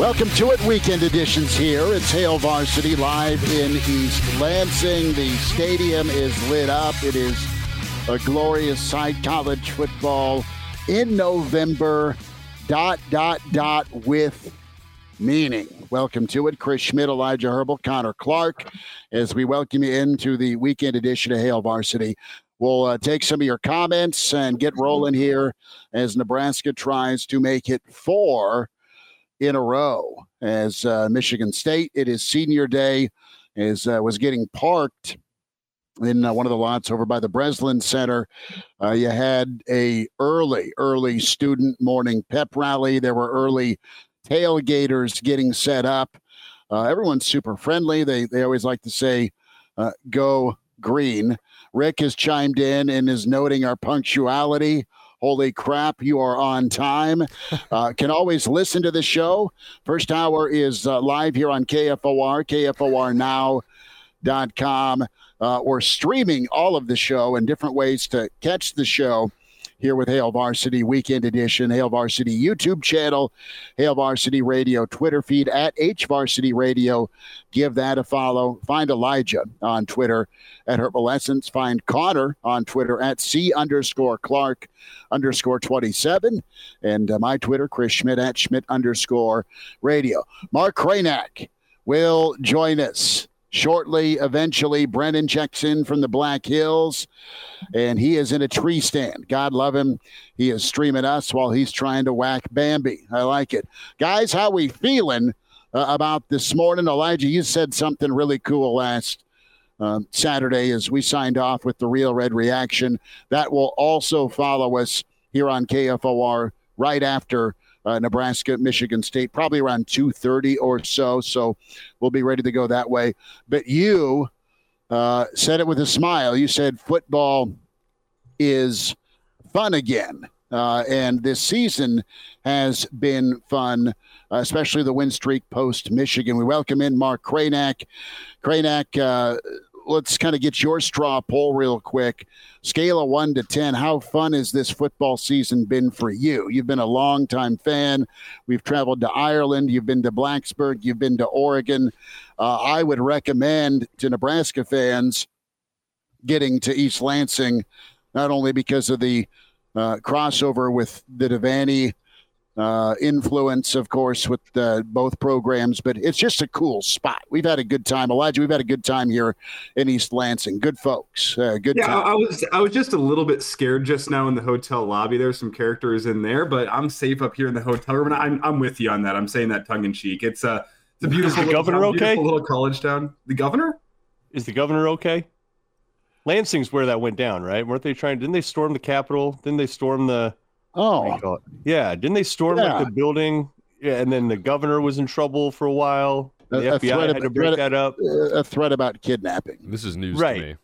Welcome to it, weekend editions here. It's Hail Varsity live in East Lansing. The stadium is lit up. It is a glorious sight. College football in November. Dot, dot, dot with meaning. Welcome to it. Chris Schmidt, Elijah Herbel, Connor Clark, as we welcome you into the weekend edition of Hail Varsity. We'll uh, take some of your comments and get rolling here as Nebraska tries to make it four in a row as uh, Michigan State. It is senior day, as uh, was getting parked in uh, one of the lots over by the Breslin Center. Uh, you had a early, early student morning pep rally. There were early tailgaters getting set up. Uh, everyone's super friendly. They they always like to say, uh, "Go green." Rick has chimed in and is noting our punctuality. Holy crap, you are on time. Uh, can always listen to the show. First hour is uh, live here on KFOR, KFORnow.com. Uh, we're streaming all of the show and different ways to catch the show here with Hail Varsity Weekend Edition, Hail Varsity YouTube channel, Hail Varsity Radio Twitter feed at H Varsity Radio. Give that a follow. Find Elijah on Twitter at Herbal Essence. Find Connor on Twitter at C underscore Clark underscore 27. And uh, my Twitter, Chris Schmidt at Schmidt underscore radio. Mark Kraynak will join us shortly. Eventually, Brennan checks in from the Black Hills, and he is in a tree stand. God love him. He is streaming us while he's trying to whack Bambi. I like it, guys. How we feeling uh, about this morning? Elijah, you said something really cool last. Um, Saturday, as we signed off with the Real Red Reaction, that will also follow us here on KFOR right after uh, Nebraska, Michigan State, probably around 2:30 or so. So we'll be ready to go that way. But you uh, said it with a smile. You said football is fun again. Uh, and this season has been fun, especially the win streak post Michigan. We welcome in Mark Kraynak. Kraynak, uh, let's kind of get your straw poll real quick. Scale of one to 10, how fun has this football season been for you? You've been a long-time fan. We've traveled to Ireland. You've been to Blacksburg. You've been to Oregon. Uh, I would recommend to Nebraska fans getting to East Lansing, not only because of the uh, crossover with the Devaney uh, influence, of course, with uh, both programs. But it's just a cool spot. We've had a good time, Elijah. We've had a good time here in East Lansing. Good folks. Uh, good. Yeah, time. I was I was just a little bit scared just now in the hotel lobby. There's some characters in there, but I'm safe up here in the hotel room. And I'm I'm with you on that. I'm saying that tongue in cheek. It's a it's a beautiful. The governor little, okay? Beautiful little college town. The governor. Is the governor okay? Lansing's where that went down, right? Weren't they trying? Didn't they storm the Capitol? Didn't they storm the? Oh, yeah. Didn't they storm Yeah. like the building? Yeah, and then the governor was in trouble for a while. The A- a FBI threat had of- to break that up. a threat about kidnapping. This is news Right. to me.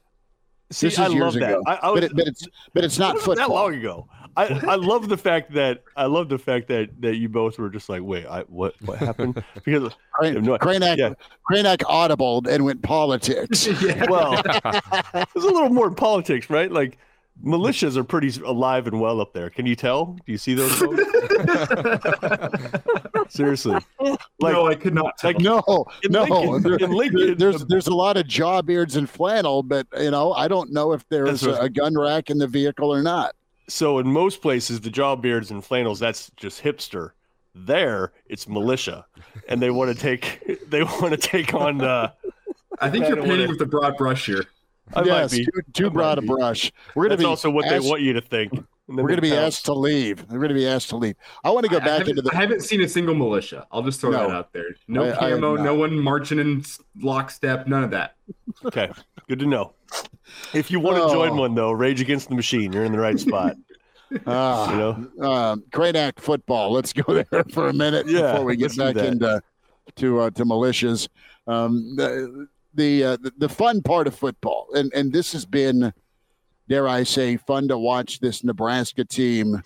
See, this I is years love that. ago. I, I but, it, but it's but it's not it wasn't that long ago. I, I love the fact that I love the fact that that you both were just like, wait, I, what what happened? Because Crane, have no- Kraynak, yeah. Kraynak audible and went politics. well, there's a little more politics, right? Like militias are pretty alive and well up there. Can you tell? Do you see those? Seriously, like no, I could not tell. like no, In no. Lincoln- there- in Lincoln, there's the- there's a lot of jaw beards and flannel, but you know I don't know if there's a, a gun rack in the vehicle or not. so in most places, the jawbeards and flannels that's just hipster. There, it's militia, and they want to take they want to take on. Uh, I think you're painting with the broad brush here. I might yes, be. too, too broad a brush. We're going to That's be also what asked, they want you to think. We're going to be pounce. asked to leave. We're going to be asked to leave. I want to go I- I back haven't- into the. I haven't seen a single militia. I'll just throw No. that out there. No I- I camo, not. no one marching in lockstep, none of that. Okay, good to know. If you want to join Oh. one though, Rage Against the Machine, you're in the right spot. Ah, You know, um, Great Act football. Let's go there for a minute Yeah, before we get back into to uh, to militias. Um, the uh, the fun part of football, and and this has been, dare I say, fun to watch this Nebraska team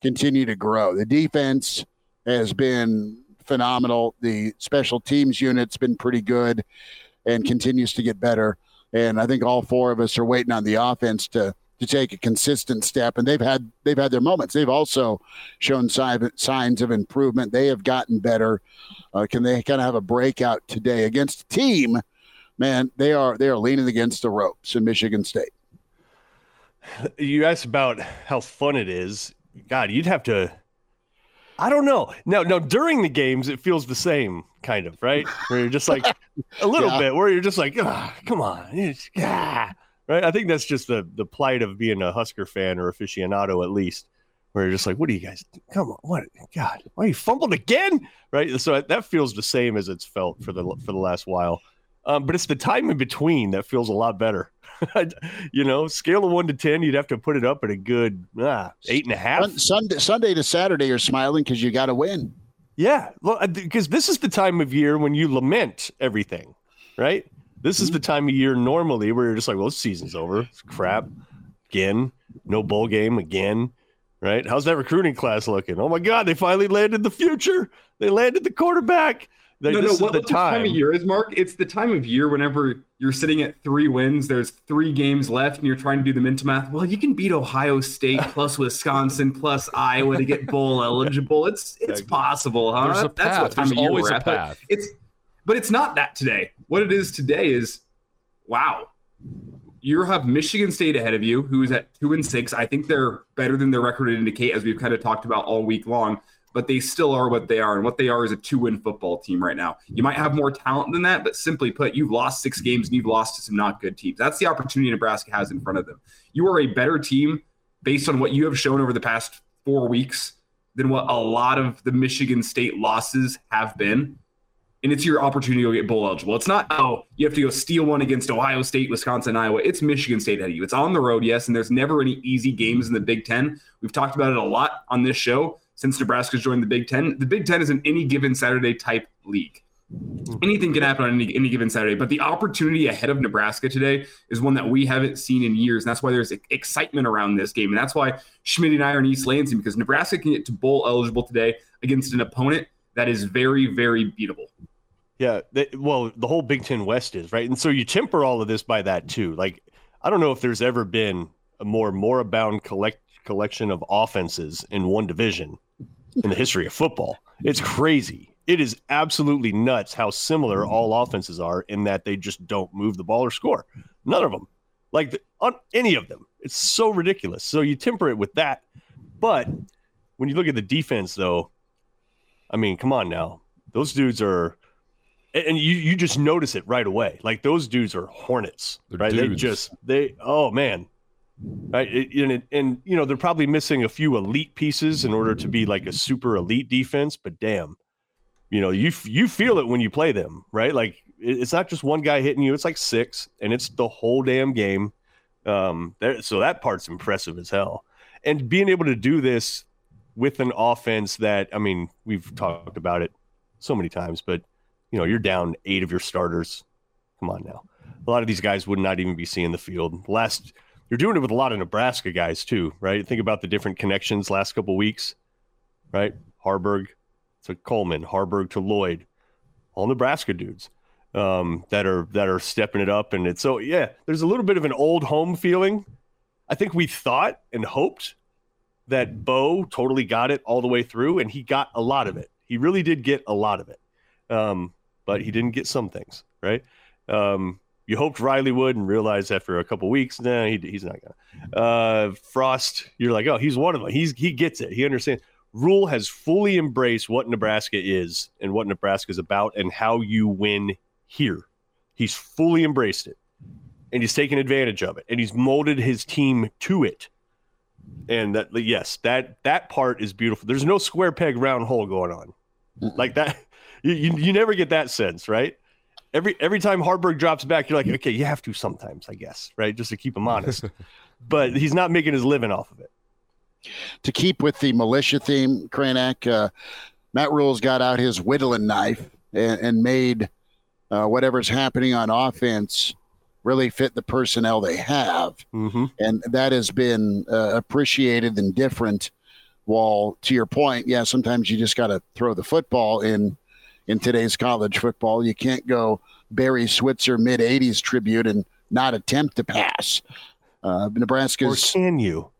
continue to grow. The defense has been phenomenal. The special teams unit's been pretty good, and continues to get better. And I think all four of us are waiting on the offense to to take a consistent step. And they've had they've had their moments. They've also shown si- signs of improvement. They have gotten better. Uh, can they kind of have a breakout today against a team? Man, they are they are leaning against the ropes in Michigan State. you asked about how fun it is. God, you'd have to. I don't know. Now, now during the games, it feels the same kind of right, where you're just like a little Yeah. bit, where you're just like, ah, come on, It's- ah," right? I think that's just the the plight of being a Husker fan or aficionado, at least, where you're just like, what are you guys? Come on, what? God, why you fumbled again? Right. So that feels the same as it's felt for the for the last while. Um, but it's the time in between that feels a lot better. you know, scale of one to ten, you'd have to put it up at a good ah, eight and a half. Sunday, Sunday to Saturday, you're smiling because you got to win. Yeah, because this is the time of year when you lament everything, right? This is the time of year normally where you're just like, well, season's over. It's crap again. No bowl game again, right? How's that recruiting class looking? Oh my God, they finally landed the future. They landed the quarterback. Like, no, this no, is what the what time. time. of year is, Mark? It's the time of year whenever you're sitting at three wins, there's three games left, and you're trying to do the mental math. Well, you can beat Ohio State plus Wisconsin plus Iowa to get bowl eligible. It's it's possible, huh? There's a That's path. what time There's of year always we're a at, path. It's but it's not that today. What it is today is wow. You have Michigan State ahead of you, who is at two and six. I think they're better than their record would indicate, as we've kind of talked about all week long. But they still are what they are, and what they are is a two-win football team right now. You might have more talent than that, but simply put, you've lost six games and you've lost to some not good teams. That's the opportunity Nebraska has in front of them. You are a better team based on what you have shown over the past four weeks than what a lot of the Michigan State losses have been and it's your opportunity to get bowl eligible. It's not oh you have to go steal one against Ohio State, Wisconsin, Iowa. It's Michigan State ahead of you. It's on the road, yes, and there's never any easy games in the Big Ten. We've talked about it a lot on this show since Nebraska's joined the Big Ten. The Big Ten is an any given Saturday type league. Anything can happen on any, any given Saturday, but the opportunity ahead of Nebraska today is one that we haven't seen in years. And that's why there's excitement around this game. And that's why Schmidt and I are in East Lansing because Nebraska can get to bowl eligible today against an opponent that is very, very beatable. Yeah, they, well, the whole Big Ten West is right, and so you temper all of this by that too. Like, I don't know if there's ever been a more moribund collect collection of offenses in one division in the history of football. It's crazy. It is absolutely nuts how similar all offenses are in that they just don't move the ball or score. None of them, like the, on any of them. It's so ridiculous. So you temper it with that, but when you look at the defense, though, I mean, come on now, those dudes are and you you just notice it right away. Like those dudes are hornets, They're right? They just they oh man, right? And and you know they're probably missing a few elite pieces in order to be like a super elite defense. But damn, you know you you feel it when you play them, right? Like it's not just one guy hitting you; it's like six, and it's the whole damn game. Um, there, so that part's impressive as hell, and being able to do this with an offense that I mean we've talked about it so many times, but you know, you're down eight of your starters. Come on now. A lot of these guys would not even be seeing the field. Last, you're doing it with a lot of Nebraska guys too, right? Think about the different connections last couple weeks, right? Haarberg to Coleman, Haarberg to Lloyd, all Nebraska dudes um, that are that are stepping it up, and it's so yeah. There's a little bit of an old home feeling. I think we thought and hoped that Bo totally got it all the way through, and he got a lot of it. He really did get a lot of it. Um, but he didn't get some things right. Um, you hoped Riley would, and realized after a couple weeks, nah, he, he's not gonna. Uh, Frost, you're like, oh, he's one of them. He's he gets it. He understands. Rhule has fully embraced what Nebraska is and what Nebraska is about and how you win here. He's fully embraced it and he's taken advantage of it and he's molded his team to it. And that yes, that that part is beautiful. There's no square peg round hole going on. Like that you, you, you never get that sense, right? Every every time Haarberg drops back, you're like, okay, you have to sometimes, I guess, right? Just to keep him honest. but he's not making his living off of it. To keep with the militia theme, Kraynak, uh, Matt Rhule's got out his whittling knife and, and made uh, whatever's happening on offense really fit the personnel they have. Mm-hmm. And that has been uh, appreciated and different. While to your point, yeah, sometimes you just got to throw the football in in today's college football. You can't go Barry Switzer mid 80s tribute and not attempt to pass. Uh, Nebraska's. Or can you?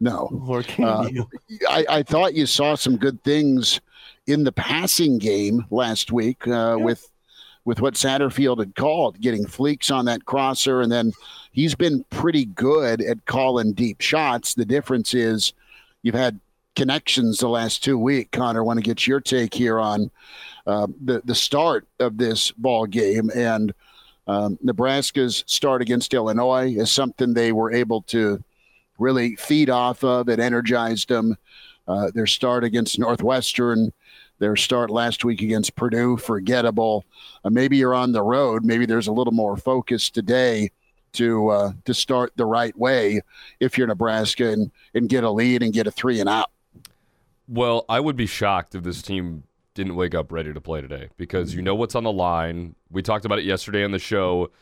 No. Or can Uh, you? I, I thought you saw some good things in the passing game last week uh, with with what Satterfield had called, getting fleeks on that crosser, and then he's been pretty good at calling deep shots. The difference is you've had connections the last two weeks. Connor, want to get your take here on uh, the the start of this ball game and um, Nebraska's start against Illinois is something they were able to really feed off of. It energized them. Uh, their start against Northwestern, their start last week against Purdue, forgettable. Uh, maybe you're on the road. Maybe there's a little more focus today to uh, to start the right way if you're Nebraska and and get a lead and get a three and out. Well, I would be shocked if this team didn't wake up ready to play today because you know what's on the line. We talked about it yesterday on the show.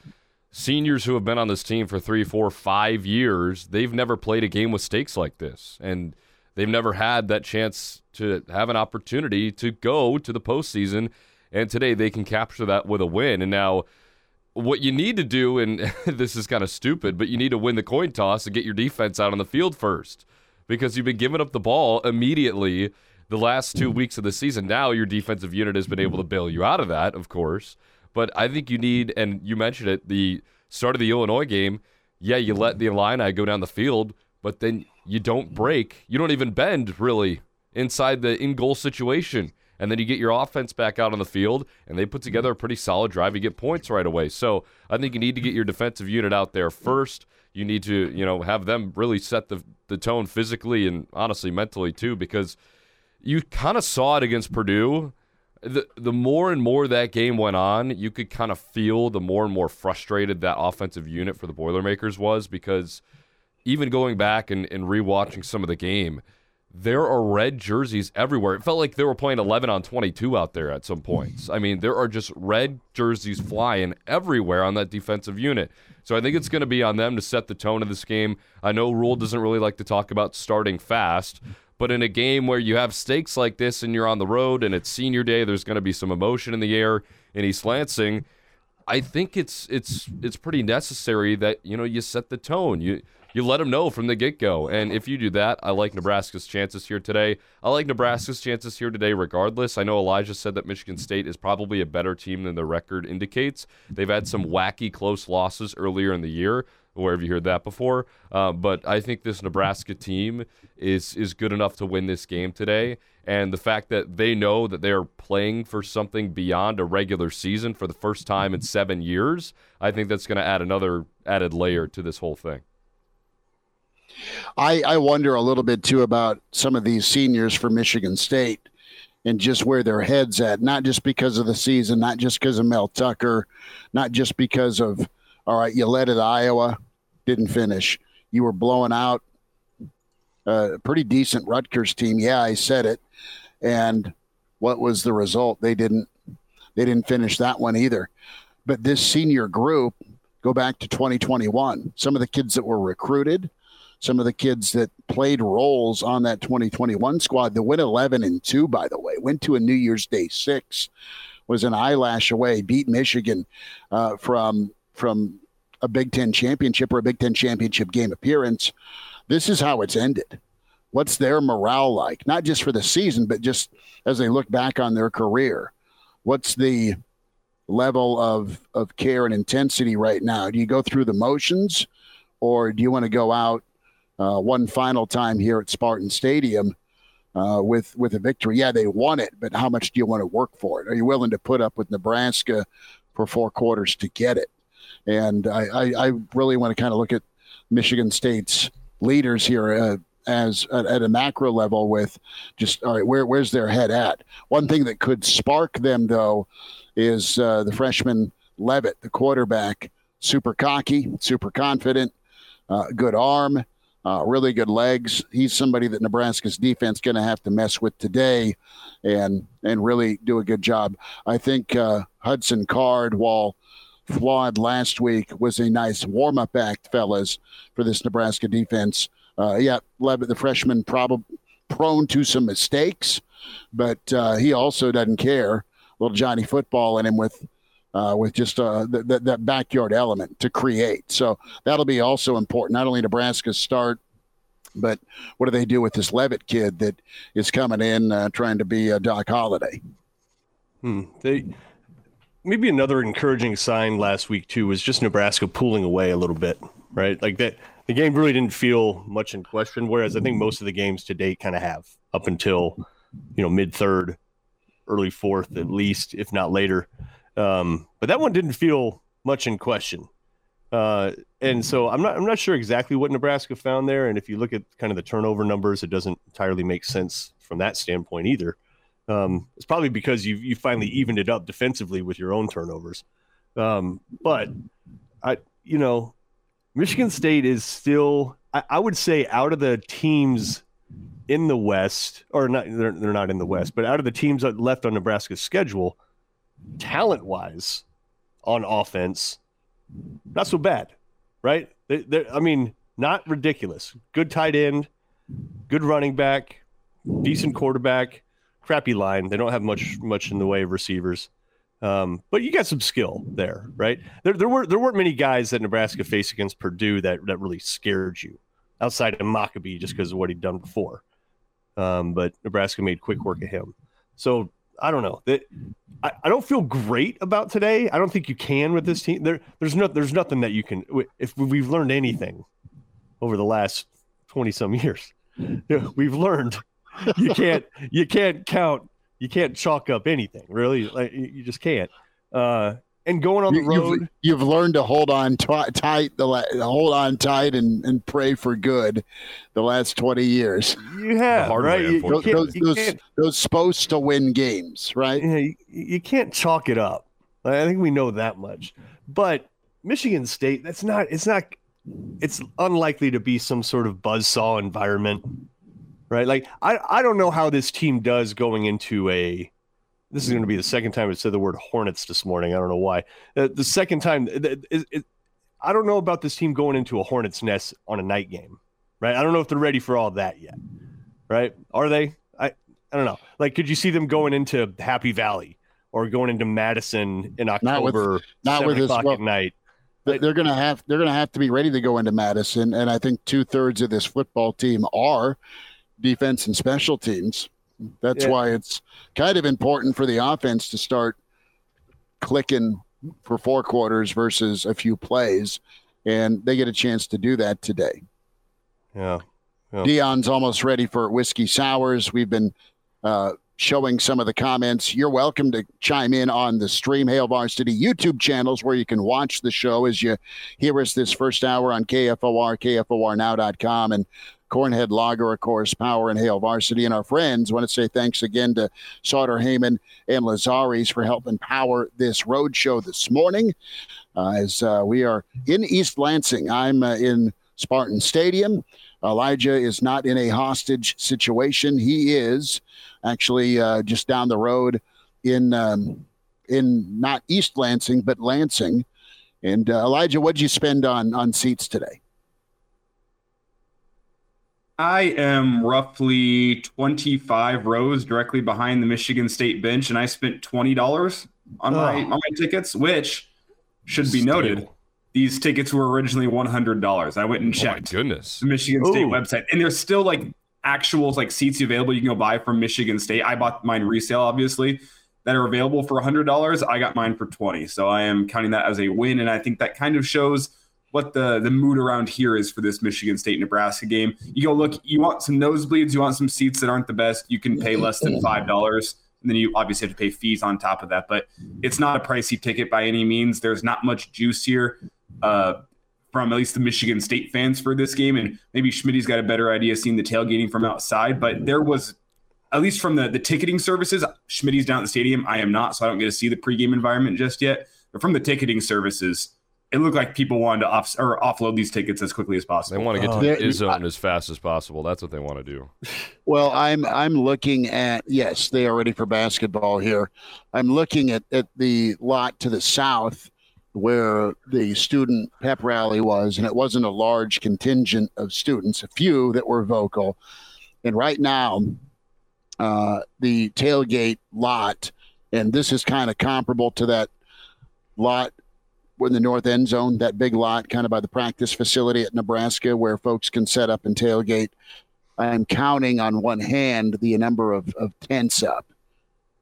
Seniors who have been on this team for three, four, five years, they've never played a game with stakes like this. And they've never had that chance to have an opportunity to go to the postseason. And today they can capture that with a win. And now, what you need to do, and this is kind of stupid, but you need to win the coin toss and get your defense out on the field first because you've been giving up the ball immediately the last two weeks of the season. Now your defensive unit has been able to bail you out of that, of course. But I think you need, and you mentioned it, the start of the Illinois game. Yeah, you let the Illini go down the field, but then you don't break. You don't even bend really inside the in goal situation. And then you get your offense back out on the field, and they put together a pretty solid drive. You get points right away. So I think you need to get your defensive unit out there first. You need to, you know, have them really set the the tone physically and honestly mentally too, because you kind of saw it against Purdue. The the more and more that game went on, you could kind of feel the more and more frustrated that offensive unit for the Boilermakers was because even going back and, and rewatching some of the game, there are red jerseys everywhere. It felt like they were playing 11 on 22 out there at some points. I mean, there are just red jerseys flying everywhere on that defensive unit. So I think it's going to be on them to set the tone of this game. I know Rhule doesn't really like to talk about starting fast, but in a game where you have stakes like this and you're on the road and it's senior day, there's going to be some emotion in the air in East Lansing. I think it's it's it's pretty necessary that you know you set the tone. You you let them know from the get go, and if you do that, I like Nebraska's chances here today. I like Nebraska's chances here today, regardless. I know Elijah said that Michigan State is probably a better team than the record indicates. They've had some wacky close losses earlier in the year. Where have you heard that before? Uh, but I think this Nebraska team is is good enough to win this game today, and the fact that they know that they are playing for something beyond a regular season for the first time in seven years, I think that's going to add another added layer to this whole thing. I, I wonder a little bit too about some of these seniors for Michigan State and just where their heads at, not just because of the season, not just because of Mel Tucker, not just because of, all right, you led at Iowa, didn't finish. You were blowing out a pretty decent Rutgers team. Yeah, I said it. And what was the result? They didn't they didn't finish that one either. But this senior group, go back to 2021. Some of the kids that were recruited, some of the kids that played roles on that 2021 squad that went 11 and 2 by the way went to a new year's day 6 was an eyelash away beat michigan uh, from from a big 10 championship or a big 10 championship game appearance. This is how it's ended. What's their morale like? Not just for the season but just as they look back on their career. What's the level of of care and intensity right now? Do you go through the motions or do you want to go out uh, one final time here at Spartan Stadium uh, with with a victory. Yeah, they won it, but how much do you want to work for it? Are you willing to put up with Nebraska for four quarters to get it? And I, I, I really want to kind of look at Michigan State's leaders here uh, as at, at, a macro level with just all right, where where's their head at? One thing that could spark them though is uh, the freshman Leavitt, the quarterback, super cocky, super confident, uh, good arm, uh, really good legs. He's somebody that Nebraska's defense going to have to mess with today, and and really do a good job. I think uh, Hudson Card, while flawed last week, was a nice warm up act, fellas, for this Nebraska defense. Uh, yeah, Leavitt, the freshman, probably prone to some mistakes, but uh, he also doesn't care. Little Johnny football in him with uh, with just uh, th- th- that backyard element to create. So that'll be also important. Not only Nebraska's start, but what do they do with this Leavitt kid that is coming in uh, trying to be a Doc Holliday? Hmm. They maybe another encouraging sign last week too was just Nebraska pulling away a little bit, right? Like that. The game really didn't feel much in question, whereas I think most of the games to date kind of have up until you know mid third, early fourth at least, if not later. Um, but that one didn't feel much in question. Uh, and so I'm not I'm not sure exactly what Nebraska found there. And if you look at kind of the turnover numbers, it doesn't entirely make sense from that standpoint either. Um, it's probably because you you finally evened it up defensively with your own turnovers. Um, but I you know Michigan State is still I, I, would say out of the teams in the West or not they're, they're not in the West, but out of the teams left on Nebraska's schedule talent wise on offense, not so bad, right? They, they, I mean, not ridiculous. Good tight end, good running back, decent quarterback, crappy line. They don't have much much in the way of receivers. Um, but you got some skill there, right? There, there were there weren't many guys that Nebraska faced against Purdue that that really scared you, outside of Mockobee, just because of what he'd done before. Um, but Nebraska made quick work of him. So I don't know that I, I don't feel great about today. I don't think you can with this team. There, there's no, there's nothing that you can. If we've learned anything over the last twenty some years, we've learned you can't, you can't count, you can't chalk up anything. Really, like you just can't. Uh, and going on the road. You've, you've learned to hold on t- tight, the hold on tight, and, and pray for good. The last twenty years, you have right. You, you those, those, those, supposed to win games, right? Yeah, you, you can't chalk it up. I think we know that much. But Michigan State, that's not. It's not. It's unlikely to be some sort of buzzsaw environment, right? Like I, I don't know how this team does going into a this is going to be the second time I said the word Hornets this morning. I don't know why. Uh, the second time, it, it, it, I don't know about this team going into a Hornets nest on a night game, right? I don't know if they're ready for all that yet, right? Are they? I I don't know. Like, could you see them going into Happy Valley or going into Madison in October, not with, not with o'clock well, at night? They're gonna have they're gonna have to be ready to go into Madison, and I think two thirds of this football team are defense and special teams. That's yeah. why it's kind of important for the offense to start clicking for four quarters versus a few plays, and they get a chance to do that today. Yeah. yeah. Dion's almost ready for whiskey sours. We've been uh, showing some of the comments. You're welcome to chime in on the Stream Hail Varsity YouTube channels where you can watch the show as you hear us this first hour on KFOR, KFORnow.com, and Cornhead Lager, of course, Power and Hail Varsity, and our friends. Want to say thanks again to Sauter Heyman and Lazaris for helping power this road show this morning. Uh, as uh, we are in East Lansing, I'm uh, in Spartan Stadium. Elijah is not in a hostage situation. He is actually uh, just down the road in um, in not East Lansing, but Lansing. And uh, Elijah, what did you spend on on seats today? I am roughly 25 rows directly behind the Michigan State bench, and I spent $20 on my on my tickets, which should be noted. These tickets were originally $100. I went and checked. Oh my goodness. The Michigan State Ooh. website, and there's still like actual like seats available you can go buy from Michigan State. I bought mine resale, obviously, that are available for $100. I got mine for 20. So I am counting that as a win, and I think that kind of shows what the the mood around here is for this Michigan State Nebraska game. You go look, you want some nosebleeds, you want some seats that aren't the best. You can pay less than five dollars, and then you obviously have to pay fees on top of that. But it's not a pricey ticket by any means. There's not much juice here. Uh, from at least the Michigan State fans for this game, and maybe Schmidt's got a better idea seeing the tailgating from outside. But there was, at least from the the ticketing services, Schmidt's down at the stadium. I am not, so I don't get to see the pregame environment just yet. But from the ticketing services, it looked like people wanted to off or offload these tickets as quickly as possible. They want to get to There- the is zone as fast as possible. That's what they want to do. Well, I'm I'm looking at yes, they are ready for basketball here. I'm looking at, at the lot to the south where the student pep rally was, and it wasn't a large contingent of students, a few that were vocal. And right now, uh, the tailgate lot, and this is kind of comparable to that lot in the north end zone, that big lot kind of by the practice facility at Nebraska where folks can set up and tailgate. I'm counting on one hand the number of, of tents up.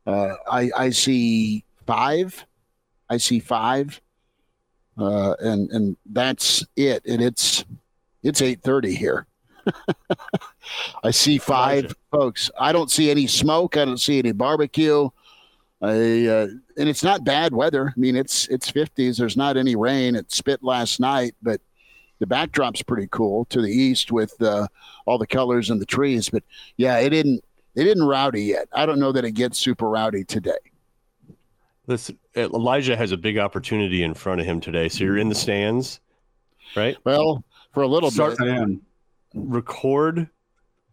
Uh, I, I see five. I see five. Uh, and and that's it. And it's it's eight thirty here. I see five folks. I don't see any smoke. I don't see any barbecue. I, uh, and it's not bad weather. I mean, it's it's fifties. There's not any rain. It spit last night, but the backdrop's pretty cool to the east with uh, all the colors and the trees. But yeah, it didn't it didn't rowdy yet. I don't know that it gets super rowdy today. Listen, Elijah has a big opportunity in front of him today. So you're in the stands, right? Well, for a little Start- bit, I am. record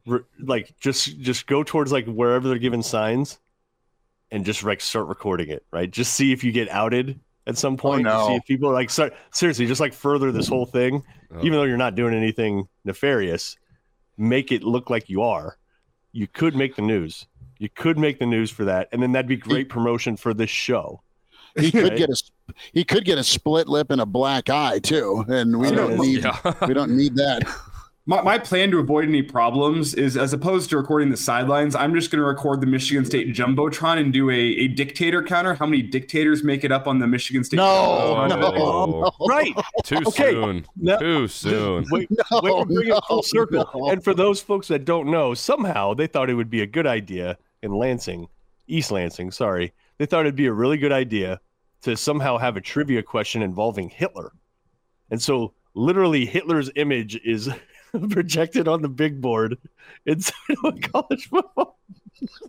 re- like just just go towards like wherever they're giving signs and just like start recording it right just see if you get outed at some oh, point no. see if people are like start seriously just like further this whole thing Oh. even though you're not doing anything nefarious make it look like you are you could make the news you could make the news for that and then that'd be great promotion for this show he could Right. get a he could get a split lip and a black eye too, and we Oh, don't need Yeah. we don't need that. My, my plan to avoid any problems is as opposed to recording the sidelines, I'm just going to record the Michigan State Jumbotron and do a, a dictator counter. How many dictators make it up on the Michigan State? No, no, no. right Too Okay. soon. No. Too soon. Wait, No, wait, to bring no, it full circle. no. And for those folks that don't know, somehow they thought it would be a good idea in Lansing, East Lansing, sorry. They thought it'd be a really good idea to somehow have a trivia question involving Hitler. And so literally Hitler's image is projected on the big board inside of a college football.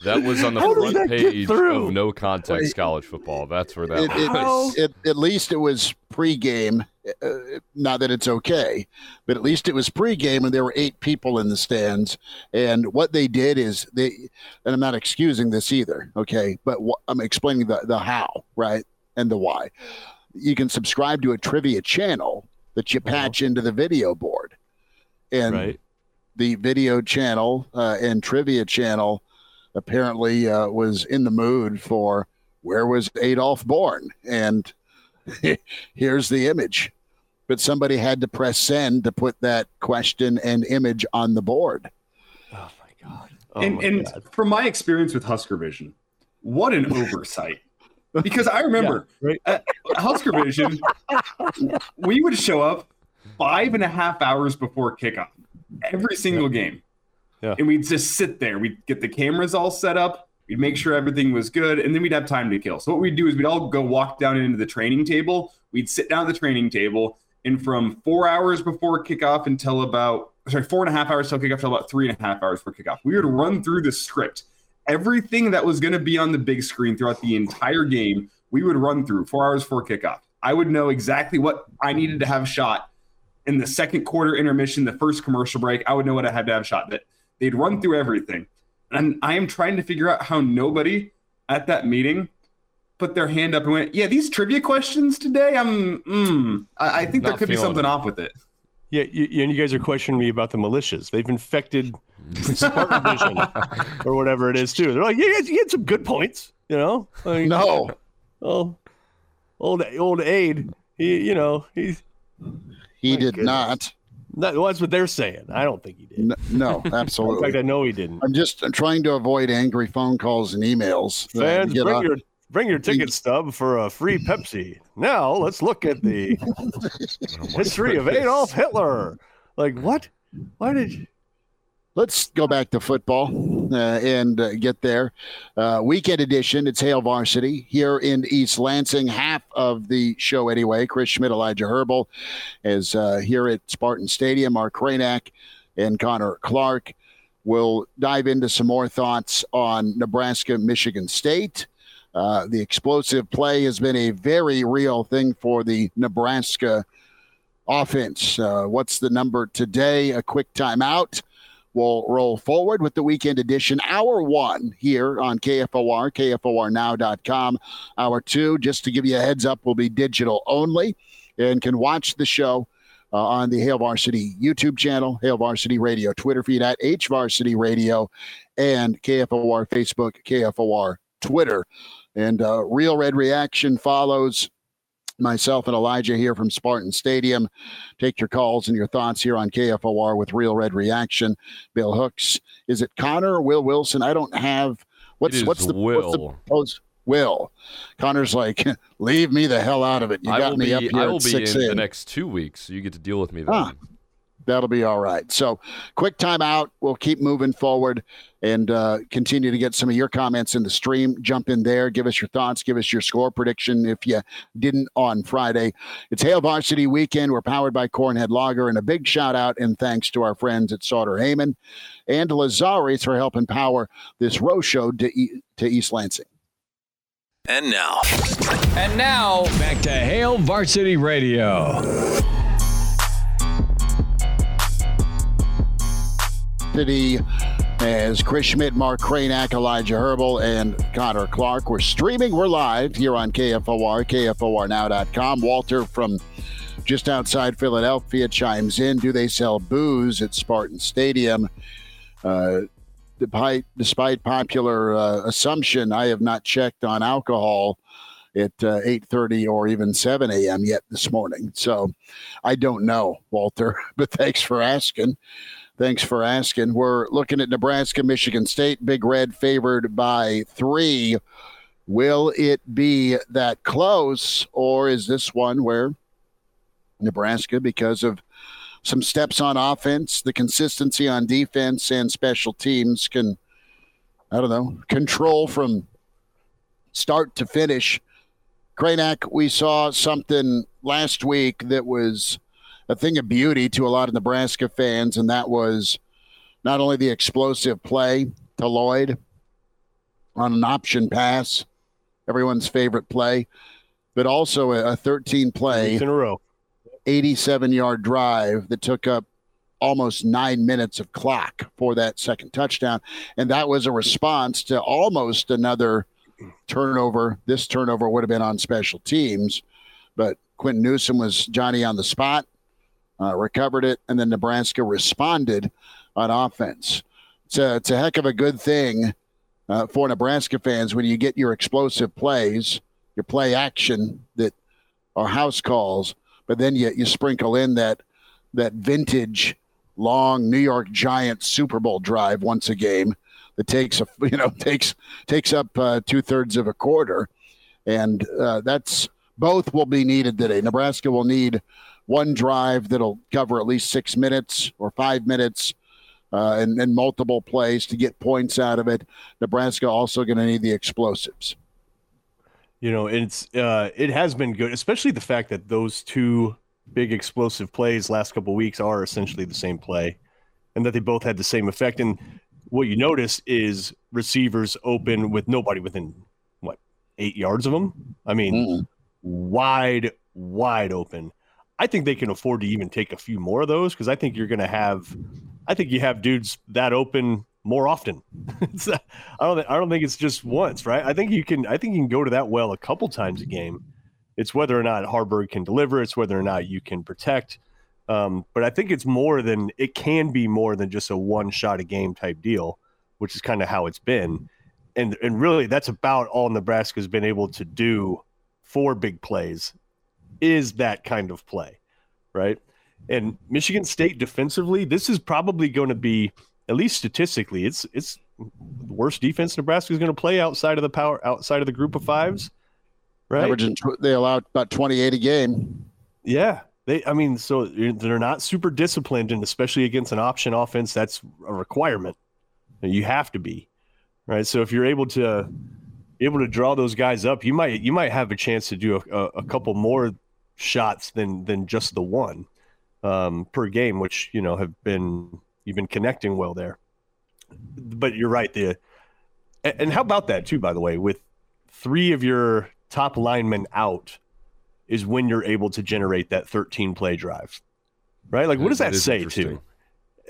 That was on the How front page of no context college football. That's where that It, it, was. it, at least it was pregame. Uh, not that it's okay, but at least it was pregame, and there were eight people in the stands. And what they did is they, and I'm not excusing this either, okay, but wh- I'm explaining the the how, right, and the why. You can subscribe to a trivia channel that you patch into the video board, and Right. the video channel uh, and trivia channel apparently uh, was in the mood for where was Adolf born? And here's the image. But somebody had to press send to put that question and image on the board. Oh my god. Oh and my and God. from my experience with Husker Vision, what an oversight. Because I remember right. at Husker Vision, we would show up five and a half hours before kickoff every single game. Yeah. And we'd just sit there. We'd get the cameras all set up. We'd make sure everything was good, and then we'd have time to kill. So what we'd do is we'd all go walk down into the training table. We'd sit down at the training table, and from four hours before kickoff until about sorry, four and a half hours till kickoff till about three and a half hours before kickoff, we would run through the script. Everything that was going to be on the big screen throughout the entire game, we would run through four hours before kickoff. I would know exactly what I needed to have shot in the second quarter intermission, the first commercial break. I would know what I had to have shot. That they'd run through everything, and I am trying to figure out how nobody at that meeting put their hand up and went, "Yeah, these trivia questions today. I'm, mm, I, I think there could be something it. off with it." Yeah, you, and you guys are questioning me about the militias. They've infected Spartan Vision or whatever it is too. They're like, yeah, you, you had some good points, you know. Like, No, well, old old Aid, he, you know, he's he My did goodness. not. well, that's what they're saying. I don't think he did. N- No, In fact, absolutely. I know he didn't. I'm just I'm trying to avoid angry phone calls and emails. uh, Fans, bring on- your Bring your ticket stub for a free Pepsi. Now let's look at the history of Adolf Hitler. Like what? Why did you? Let's go back to football uh, and uh, get there. Uh, weekend edition. It's Hail Varsity here in East Lansing. Half of the show anyway. Chris Schmidt, Elijah Herbel, is uh, here at Spartan Stadium. Mark Kraynak and Connor Clark will dive into some more thoughts on Nebraska, Michigan State. Uh, the explosive play has been a very real thing for the Nebraska offense. Uh, what's the number today? A quick timeout will roll forward with the weekend edition. Hour one here on KFOR, KFORnow.com. Hour two, just to give you a heads up, will be digital only and can watch the show uh, on the Hail Varsity YouTube channel, Hail Varsity Radio Twitter feed at H Varsity Radio, and KFOR Facebook, KFOR Twitter. And uh, Real Red Reaction follows myself and Elijah here from Spartan Stadium. Take your calls and your thoughts here on KFOR with Real Red Reaction. Bill Hooks. Is it Connor or Will Wilson? I don't have what's what's the Will. what's the post Will. Connor's like, leave me the hell out of it. You I got me be, up here I at will be six in in. the next two weeks, so you get to deal with me then. Ah, that'll be all right. So, quick timeout. We'll keep moving forward and uh, continue to get some of your comments in the stream. Jump in there, give us your thoughts, give us your score prediction if you didn't on Friday. It's Hail Varsity Weekend. We're powered by Cornhead Lager, and a big shout out and thanks to our friends at Sauter Heyman and Lazari's for helping power this row show to, e- to East Lansing. And now, And now back to Hail Varsity Radio. City as Chris Schmidt, Mark Kraynak, Elijah Herbel, and Connor Clark. We're streaming, we're live here on KFOR, KFORnow.com. Walter from just outside Philadelphia chimes in. Do they sell booze at Spartan Stadium? Uh, despite, despite popular uh, assumption, I have not checked on alcohol at uh, 8.30 or even 7 a.m. yet this morning. So I don't know, Walter, but thanks for asking. Thanks for asking. We're looking at Nebraska, Michigan State. Big Red favored by three. Will it be that close, or is this one where Nebraska, because of some steps on offense, the consistency on defense, and special teams, can, I don't know, control from start to finish? Kraynak, we saw something last week that was a thing of beauty to a lot of Nebraska fans, and that was not only the explosive play to Lloyd on an option pass, everyone's favorite play, but also a, a 13 play, in a row. 87 yard drive that took up almost nine minutes of clock for that second touchdown. And that was a response to almost another turnover. This turnover would have been on special teams, but Quinton Newsome was Johnny on the spot uh, recovered it, and then Nebraska responded on offense. It's a, it's a heck of a good thing uh, for Nebraska fans when you get your explosive plays, your play action that are house calls, but then you, you sprinkle in that that vintage long New York Giants Super Bowl drive once a game that takes a you know takes takes up uh, two thirds of a quarter, and uh, that's both will be needed today. Nebraska will need one drive that'll cover at least six minutes or five minutes uh, and, and multiple plays to get points out of it. Nebraska also going to need the explosives. You know, it's uh, it has been good, especially the fact that those two big explosive plays last couple weeks are essentially the same play, and that they both had the same effect. And what you notice is receivers open with nobody within what eight yards of them. I mean, Mm. wide, wide open. I think they can afford to even take a few more of those because I think you're going to have, I think you have dudes that open more often. I don't, I don't think it's just once, right? I think you can, I think you can go to that well a couple times a game. It's whether or not Haarberg can deliver. It's whether or not you can protect. Um, but I think it's more than it can be more than just a one shot a game type deal, which is kind of how it's been. And and really, that's about all Nebraska's been able to do for big plays is that kind of play, right? And Michigan State defensively, this is probably going to be at least statistically, it's it's the worst defense Nebraska is going to play outside of the power outside of the group of fives, right? Averaging, they allow about 28 a game. Yeah, they. I mean, so they're not super disciplined, and especially against an option offense, that's a requirement. You have to be, right? So if you're able to able to draw those guys up, you might you might have a chance to do a, a, a couple more shots than than just the one um, per game, which you know have been you've been connecting well there. But you're right. The and how about that too? By the way, with three of your top linemen out, is when you're able to generate that 13 play drive, right? Like, what does that, that say too?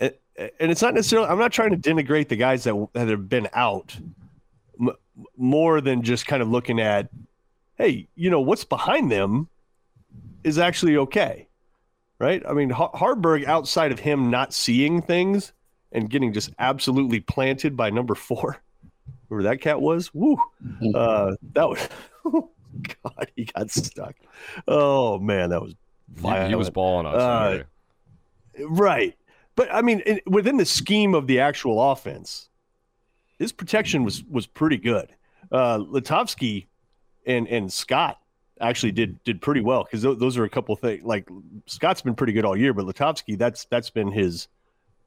And it's not necessarily. I'm not trying to denigrate the guys that that have been out, m- more than just kind of looking at, hey, you know what's behind them is actually okay right? I mean, Haarberg, outside of him not seeing things and getting just absolutely planted by number four, whoever that cat was, woo, mm-hmm. uh, that was, oh God, he got stuck. Oh man, that was violent. He was balling us. Uh, right. But I mean, in, within the scheme of the actual offense, his protection was was pretty good. Uh, Lutovsky and and Scott actually did did pretty well because th- those are a couple things. Like Scott's been pretty good all year, but Lutovsky that's that's been his.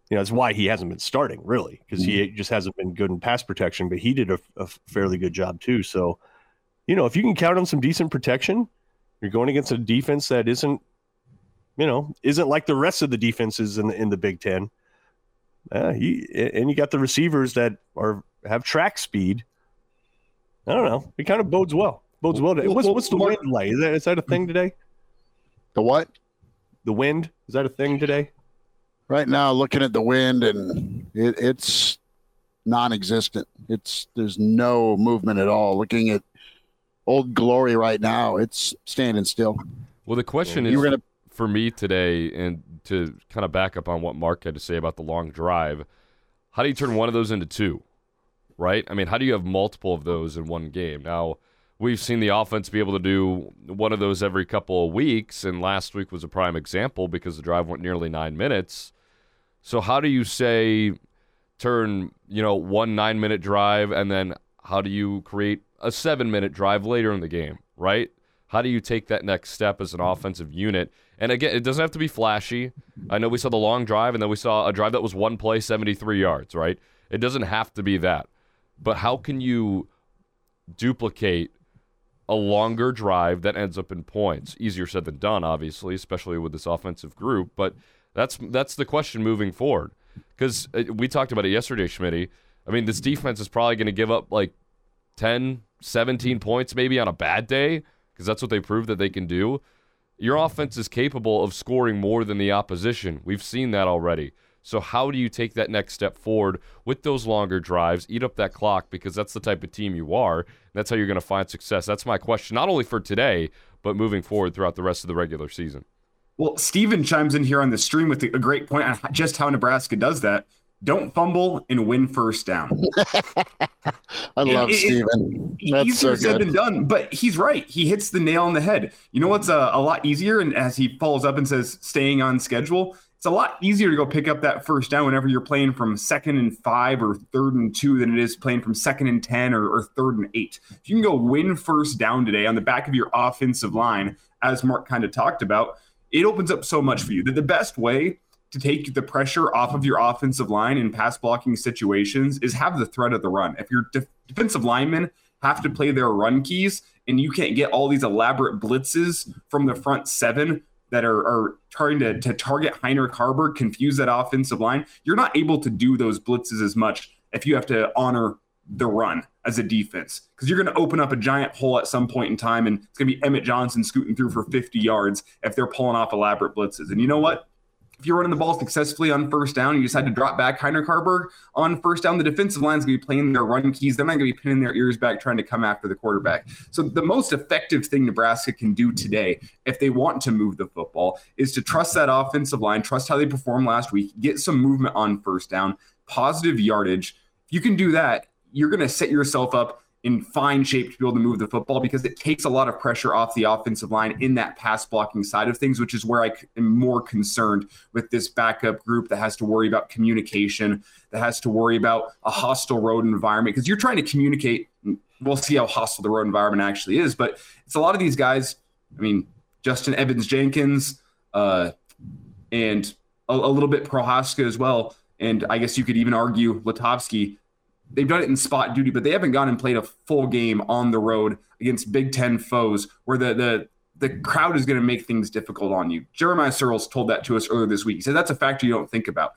You know, that's why he hasn't been starting really because he mm-hmm. just hasn't been good in pass protection. But he did a, a fairly good job too. So, you know, if you can count on some decent protection, you're going against a defense that isn't, you know, isn't like the rest of the defenses in the in the Big Ten. Uh, he and you got the receivers that are have track speed. I don't know. It kind of bodes well bodes well. Today. What's, what's the wind like? Is that is that a thing hmm. today? The what? The wind is that a thing today? Right now, looking at the wind, and it, it's non-existent. It's there's no movement at all. Looking at Old Glory right now, it's standing still. Well, the question is gonna... for me today, and to kind of back up on what Mark had to say about the long drive, how do you turn one of those into two? Right? I mean, how do you have multiple of those in one game? Now, we've seen the offense be able to do one of those every couple of weeks, and last week was a prime example because the drive went nearly nine minutes. So how do you say turn you know one nine minute drive, and then how do you create a seven minute drive later in the game, right? How do you take that next step as an offensive unit? And again, it doesn't have to be flashy. I know we saw the long drive, and then we saw a drive that was one play, 73 yards, right? It doesn't have to be that. But how can you duplicate a longer drive that ends up in points. Easier said than done, obviously, especially with this offensive group. But that's that's the question moving forward. Because uh, we talked about it yesterday, Schmitty. I mean, this defense is probably going to give up like 10, 17 points maybe on a bad day, because that's what they prove that they can do. Your offense is capable of scoring more than the opposition. We've seen that already. So how do you take that next step forward with those longer drives, eat up that clock because that's the type of team you are. That's how you're going to find success. That's my question, not only for today, but moving forward throughout the rest of the regular season. Well, Steven chimes in here on the stream with a great point on just how Nebraska does that. Don't fumble and win first down. I love it, Steven. That's easier so said than done, but he's right. He hits the nail on the head. You know what's a, a lot easier? And as he follows up and says, staying on schedule, it's a lot easier to go pick up that first down whenever you're playing from second and five or third and two than it is playing from second and 10 or, or third and eight. If you can go win first down today on the back of your offensive line, as Mark kind of talked about, it opens up so much for you. That the best way to take the pressure off of your offensive line in pass blocking situations is have the threat of the run. If your def- defensive linemen have to play their run keys and you can't get all these elaborate blitzes from the front seven that are, are trying to, to target Heinrich Haarberg, confuse that offensive line, you're not able to do those blitzes as much if you have to honor the run as a defense because you're going to open up a giant hole at some point in time and it's going to be Emmett Johnson scooting through for 50 yards if they're pulling off elaborate blitzes. And you know what? If you're running the ball successfully on first down, you decide to drop back Heinrich Haarberg on first down, the defensive line's going to be playing their run keys. They're not going to be pinning their ears back trying to come after the quarterback. So the most effective thing Nebraska can do today, if they want to move the football, is to trust that offensive line, trust how they performed last week, get some movement on first down, positive yardage. If you can do that, you're going to set yourself up in fine shape to be able to move the football because it takes a lot of pressure off the offensive line in that pass blocking side of things, which is where I am more concerned with this backup group that has to worry about communication, that has to worry about a hostile road environment because you're trying to communicate. We'll see how hostile the road environment actually is, but it's a lot of these guys. I mean, Justin Evans Jenkins, uh, and a, a little bit Prochazka as well. And I guess you could even argue Lutovsky they've done it in spot duty, but they haven't gone and played a full game on the road against Big Ten foes where the the the crowd is going to make things difficult on you. Jeremiah Sirles told that to us earlier this week. He said that's a factor you don't think about.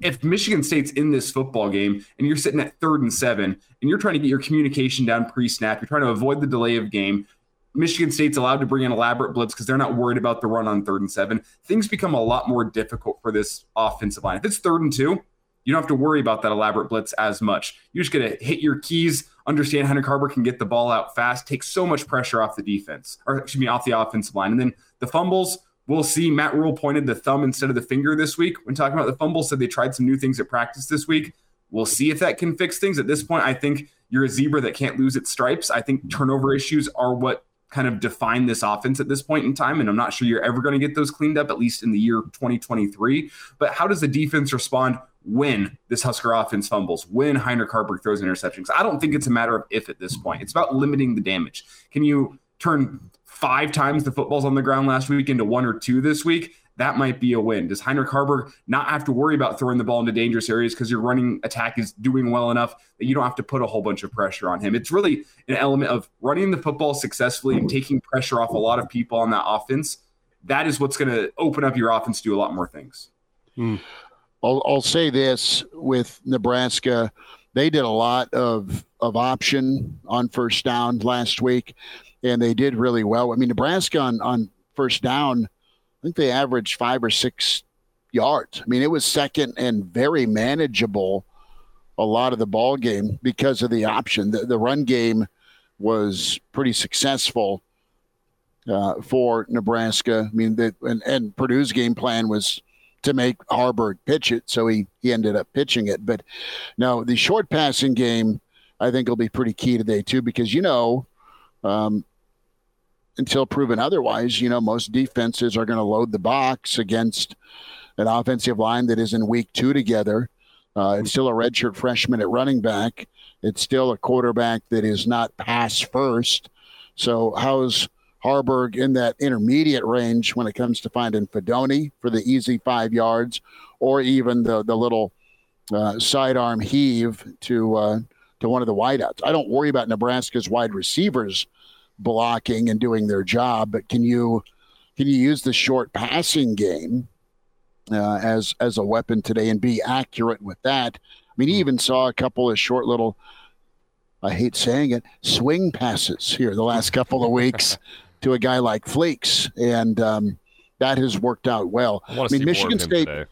If Michigan State's in this football game and you're sitting at third and seven and you're trying to get your communication down pre-snap, you're trying to avoid the delay of game. Michigan State's allowed to bring in elaborate blitz because they're not worried about the run on third and seven. Things become a lot more difficult for this offensive line. If it's third and two, you don't have to worry about that elaborate blitz as much. You're just going to hit your keys, understand Heinrich Haarberg can get the ball out fast, take so much pressure off the defense, or excuse me, off the offensive line. And then the fumbles, we'll see. Matt Rhule pointed the thumb instead of the finger this week when talking about the fumbles, said they tried some new things at practice this week. We'll see if that can fix things. At this point, I think you're a zebra that can't lose its stripes. I think turnover issues are what kind of define this offense at this point in time. And I'm not sure you're ever going to get those cleaned up, at least in the year 2023. But how does the defense respond when this Husker offense fumbles, when Heinrich Haarberg throws interceptions? I don't think it's a matter of if at this point. It's about limiting the damage. Can you turn five times the footballs on the ground last week into one or two this week? that might be a win. Does Heinrich Haarberg not have to worry about throwing the ball into dangerous areas because your running attack is doing well enough that you don't have to put a whole bunch of pressure on him? It's really an element of running the football successfully and taking pressure off a lot of people on that offense. That is what's going to open up your offense to do a lot more things. Hmm. I'll, I'll say this with Nebraska, they did a lot of of option on first down last week, and they did really well. I mean, Nebraska on on first down I think they averaged five or six yards. I mean, it was second and very manageable a lot of the ball game because of the option. The, the run game was pretty successful uh, for Nebraska. I mean, the, and, and Purdue's game plan was to make Haarberg pitch it, so he he ended up pitching it. But no, the short passing game, I think, will be pretty key today too, because you know, um, until proven otherwise, you know, most defenses are going to load the box against an offensive line that is in week two together. Uh, it's still a redshirt freshman at running back. It's still a quarterback that is not pass first. So, how's Haarberg in that intermediate range when it comes to finding Fidone for the easy five yards, or even the the little uh, sidearm heave to uh, to one of the wideouts? I don't worry about Nebraska's wide receivers blocking and doing their job, but can you can you use the short passing game uh, as as a weapon today and be accurate with that? I mean, he hmm. even saw a couple of short little. I hate saying it, swing passes here the last couple of weeks to a guy like Fleeks, and um, that has worked out well. I, I mean, Michigan State. Today.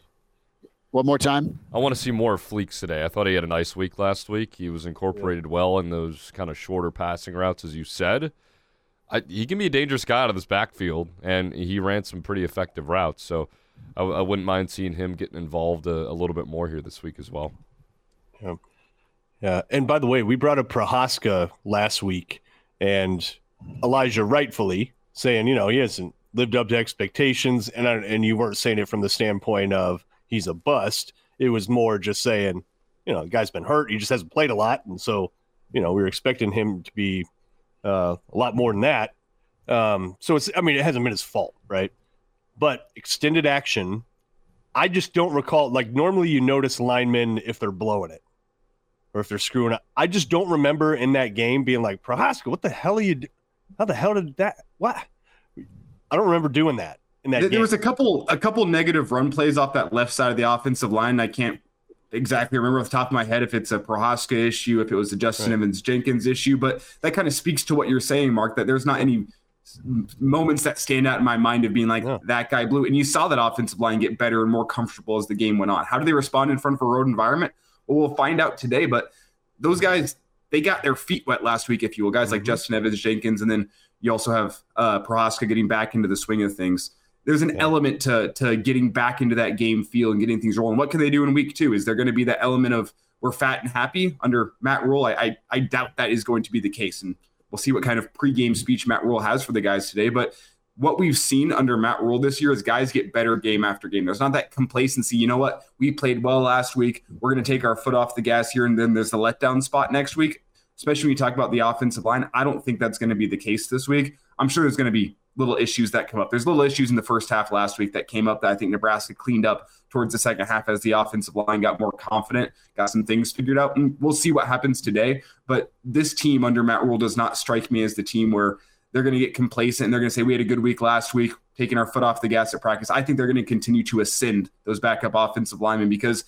One more time. I want to see more of Fleeks today. I thought he had a nice week last week. He was incorporated yeah. well in those kind of shorter passing routes, as you said. I, he can be a dangerous guy out of this backfield, and he ran some pretty effective routes. So I, I wouldn't mind seeing him getting involved a, a, little bit more here this week as well. Yeah. Yeah. And by the way, we brought up Prochazka last week, and Elijah rightfully saying, you know, he hasn't lived up to expectations, and and you weren't saying it from the standpoint of he's a bust. It was more just saying, you know, the guy's been hurt. He just hasn't played a lot, and so you know we were expecting him to be uh, a lot more than that. Um, so it's, I mean, it hasn't been his fault, right? But extended action, I just don't recall. Like normally, you notice linemen if they're blowing it or if they're screwing up. I just don't remember in that game being like, Prochazka, what the hell are you? Do- How the hell did that? What? I don't remember doing that. In that there, game. was a couple, a couple negative run plays off that left side of the offensive line. I can't exactly remember off the top of my head if it's a Prochazka issue, if it was a Justin right. Evans Jenkins issue, but that kind of speaks to what you're saying, Mark, that there's not any moments that stand out in my mind of being like yeah. that guy blew. And you saw that offensive line get better and more comfortable as the game went on. How do they respond in front of a road environment? Well, we'll find out today, but those guys, they got their feet wet last week, if you will. Guys mm-hmm. like Justin Evans Jenkins, and then you also have uh, Prochazka getting back into the swing of things there's an yeah. element to to getting back into that game feel and getting things rolling. What can they do in week two? Is there going to be that element of we're fat and happy under Matt Rhule? I, I, I doubt that is going to be the case. And we'll see what kind of pregame speech Matt Rhule has for the guys today. But what we've seen under Matt Rhule this year is guys get better game after game. There's not that complacency. You know what? We played well last week. We're going to take our foot off the gas here, and then there's the letdown spot next week. Especially when you talk about the offensive line, I don't think that's going to be the case this week. I'm sure there's going to be little issues that come up. There's little issues in the first half last week that came up that I think Nebraska cleaned up towards the second half as the offensive line got more confident, got some things figured out, and we'll see what happens today. But this team under Matt Rhule does not strike me as the team where they're going to get complacent and they're going to say we had a good week last week, taking our foot off the gas at practice. I think they're going to continue to ascend those backup offensive linemen because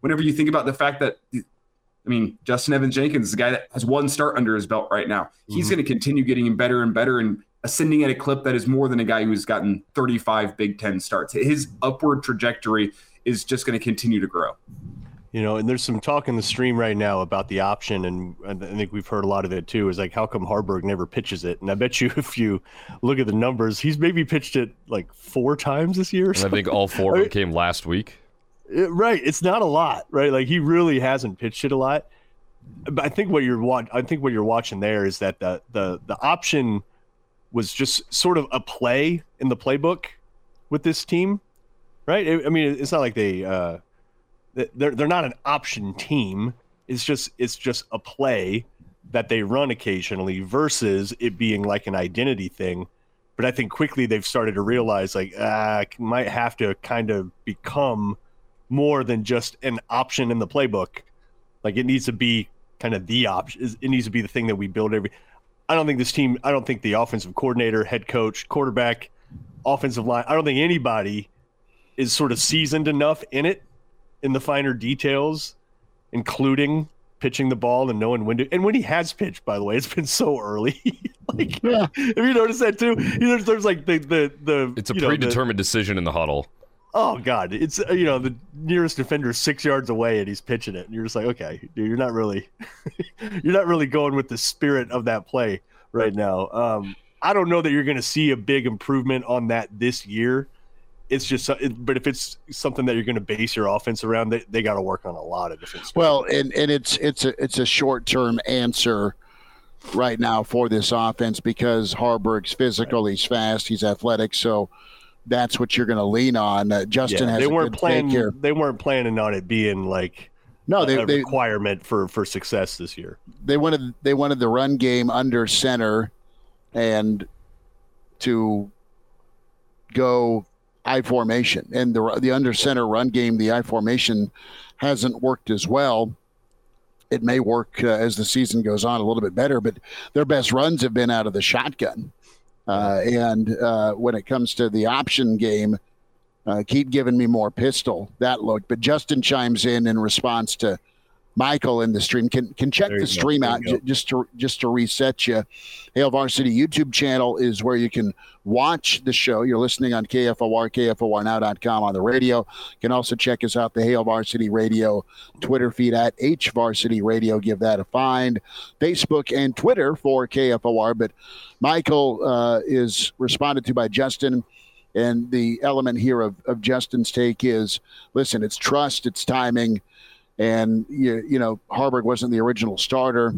whenever you think about the fact that I mean, Justin Evans Jenkins is the guy that has one start under his belt right now. He's mm-hmm. going to continue getting better and better. And ascending at a clip that is more than a guy who's gotten 35 Big Ten starts. His upward trajectory is just going to continue to grow. You know, and there's some talk in the stream right now about the option, and I think we've heard a lot of it too. Is like, how come Haarberg never pitches it? And I bet you, if you look at the numbers, he's maybe pitched it like four times this year. I think all four of them came last week. It, right, it's not a lot, right? Like he really hasn't pitched it a lot. But I think what you're watching, I think what you're watching there is that the the the option was just sort of a play in the playbook with this team, right? I mean, it's not like they uh, they're they're not an option team. It's just it's just a play that they run occasionally versus it being like an identity thing. But I think quickly they've started to realize like ah, might have to kind of become more than just an option in the playbook. Like it needs to be kind of the option. It needs to be the thing that we build every. I don't think this team, I don't think the offensive coordinator, head coach, quarterback, offensive line, I don't think anybody is sort of seasoned enough in it in the finer details, including pitching the ball and knowing when to. And when he has pitched, by the way, it's been so early. like, yeah. have you noticed that too? There's, there's like the the the. It's a predetermined know, the, decision in the huddle. Oh God, it's you know the nearest defender six yards away and he's pitching it, and you're just like, okay, dude, you're not really, you're not really going with the spirit of that play right now. Um, I don't know that you're going to see a big improvement on that this year. It's just, but if it's something that you're going to base your offense around, they, they got to work on a lot of different. Stuff. Well, and and it's it's a it's a short term answer right now for this offense because Haarberg's physical, right. he's fast, he's athletic, so that's what you're going to lean on. Uh, Justin yeah, has they weren't planning. They weren't planning on it being like no they, a they, requirement for for success this year. They wanted they wanted the run game under center, and to go I formation and the the under center run game, the I formation hasn't worked as well. It may work uh, as the season goes on a little bit better, but their best runs have been out of the shotgun. Uh, and uh, when it comes to the option game, uh, keep giving me more pistol. That look. But Justin chimes in in response to Michael in the stream. Can can check the stream out j- just to just to reset you. Hail Varsity YouTube channel is where you can watch the show. You're listening on KFOR, KFORnow.com on the radio. You can also check us out the Hail Varsity Radio Twitter feed at H Varsity Radio. Give that a find. Facebook and Twitter for KFOR. But Michael uh, is responded to by Justin. And the element here of, of Justin's take is listen, it's trust, it's timing and you you know Haarberg wasn't the original starter,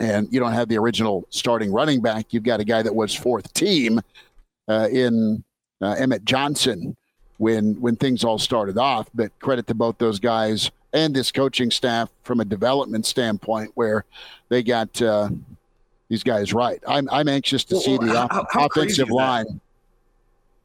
and you don't have the original starting running back. You've got a guy that was fourth team uh, in uh, Emmett Johnson when when things all started off. But credit to both those guys and this coaching staff from a development standpoint, where they got uh, these guys right. I'm I'm anxious to well, see the how, how offensive line.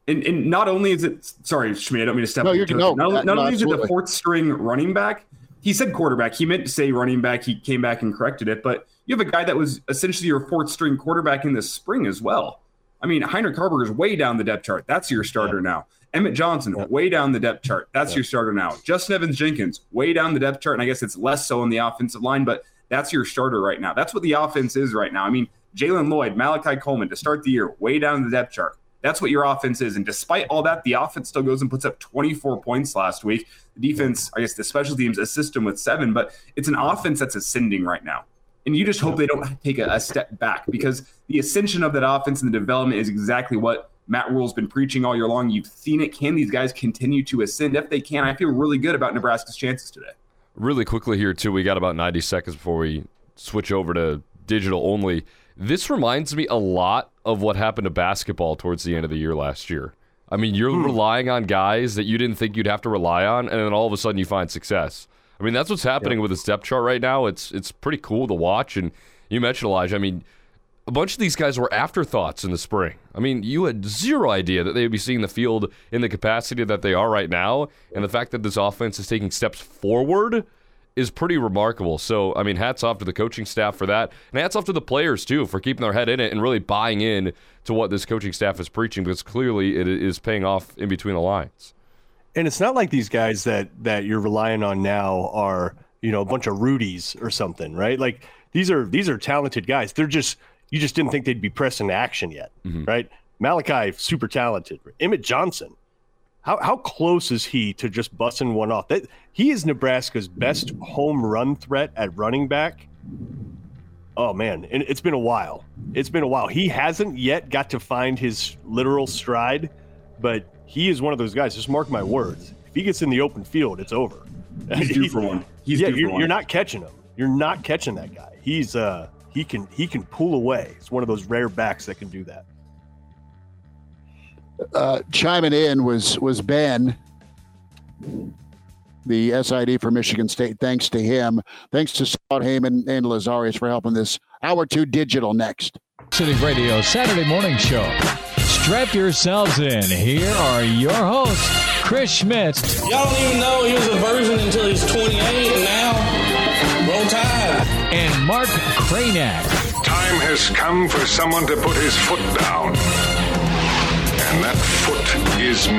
And, and not only is it sorry, Schmidt, I don't mean to step. No, you're no, not, not no, only is it the fourth string running back. He said quarterback. He meant to say running back. He came back and corrected it. But you have a guy that was essentially your fourth string quarterback in the spring as well. I mean, Heinrich Haarberg is way down the depth chart. That's your starter yeah. now. Emmett Johnson, yeah. way down the depth chart. That's yeah. your starter now. Justin Evans Jenkins, way down the depth chart. And I guess it's less so in the offensive line, but that's your starter right now. That's what the offense is right now. I mean, Jaylen Lloyd, Malachi Coleman to start the year, way down the depth chart. That's what your offense is. And despite all that, the offense still goes and puts up 24 points last week. The defense, I guess the special teams assist them with seven, but it's an offense that's ascending right now. And you just hope they don't take a, a step back because the ascension of that offense and the development is exactly what Matt Rhule's been preaching all year long. You've seen it. Can these guys continue to ascend? If they can, I feel really good about Nebraska's chances today. Really quickly here, too, we got about 90 seconds before we switch over to digital only. This reminds me a lot of what happened to basketball towards the end of the year last year. I mean, you're Hmm. relying on guys that you didn't think you'd have to rely on, and then all of a sudden you find success. I mean, that's what's happening with the step chart right now. It's it's pretty cool to watch. And you mentioned Elijah. I mean, a bunch of these guys were afterthoughts in the spring. I mean, you had zero idea that they'd be seeing the field in the capacity that they are right now, and the fact that this offense is taking steps forward is pretty remarkable. So, I mean, hats off to the coaching staff for that, and hats off to the players too for keeping their head in it and really buying in to what this coaching staff is preaching because clearly it is paying off in between the lines. And it's not like these guys that that you're relying on now are you know a bunch of Rudies or something, right? Like these are these are talented guys. They're just you just didn't think they'd be pressed into action yet, mm-hmm. right? Malachi super talented. Emmett Johnson, how how close is he to just busting one off? That he is Nebraska's best home run threat at running back. Oh man, and it's been a while. It's been a while. He hasn't yet got to find his literal stride, but he is one of those guys. Just mark my words. If he gets in the open field, it's over. He's due for one. He's yeah, due you're, one. you're not catching him. You're not catching that guy. He's uh he can he can pull away. It's one of those rare backs that can do that. Uh, chiming in was was Ben, the SID for Michigan State. Thanks to him. Thanks to Scott Heyman and Lazarius for helping this hour two digital next. City Radio Saturday morning show. Strap yourselves in. Here are your hosts, Chris Schmidt Y'all don't even know he was a virgin until he's 28, and now roll tide. and Mark Kraynak. Time has come for someone to put his foot down. Is me.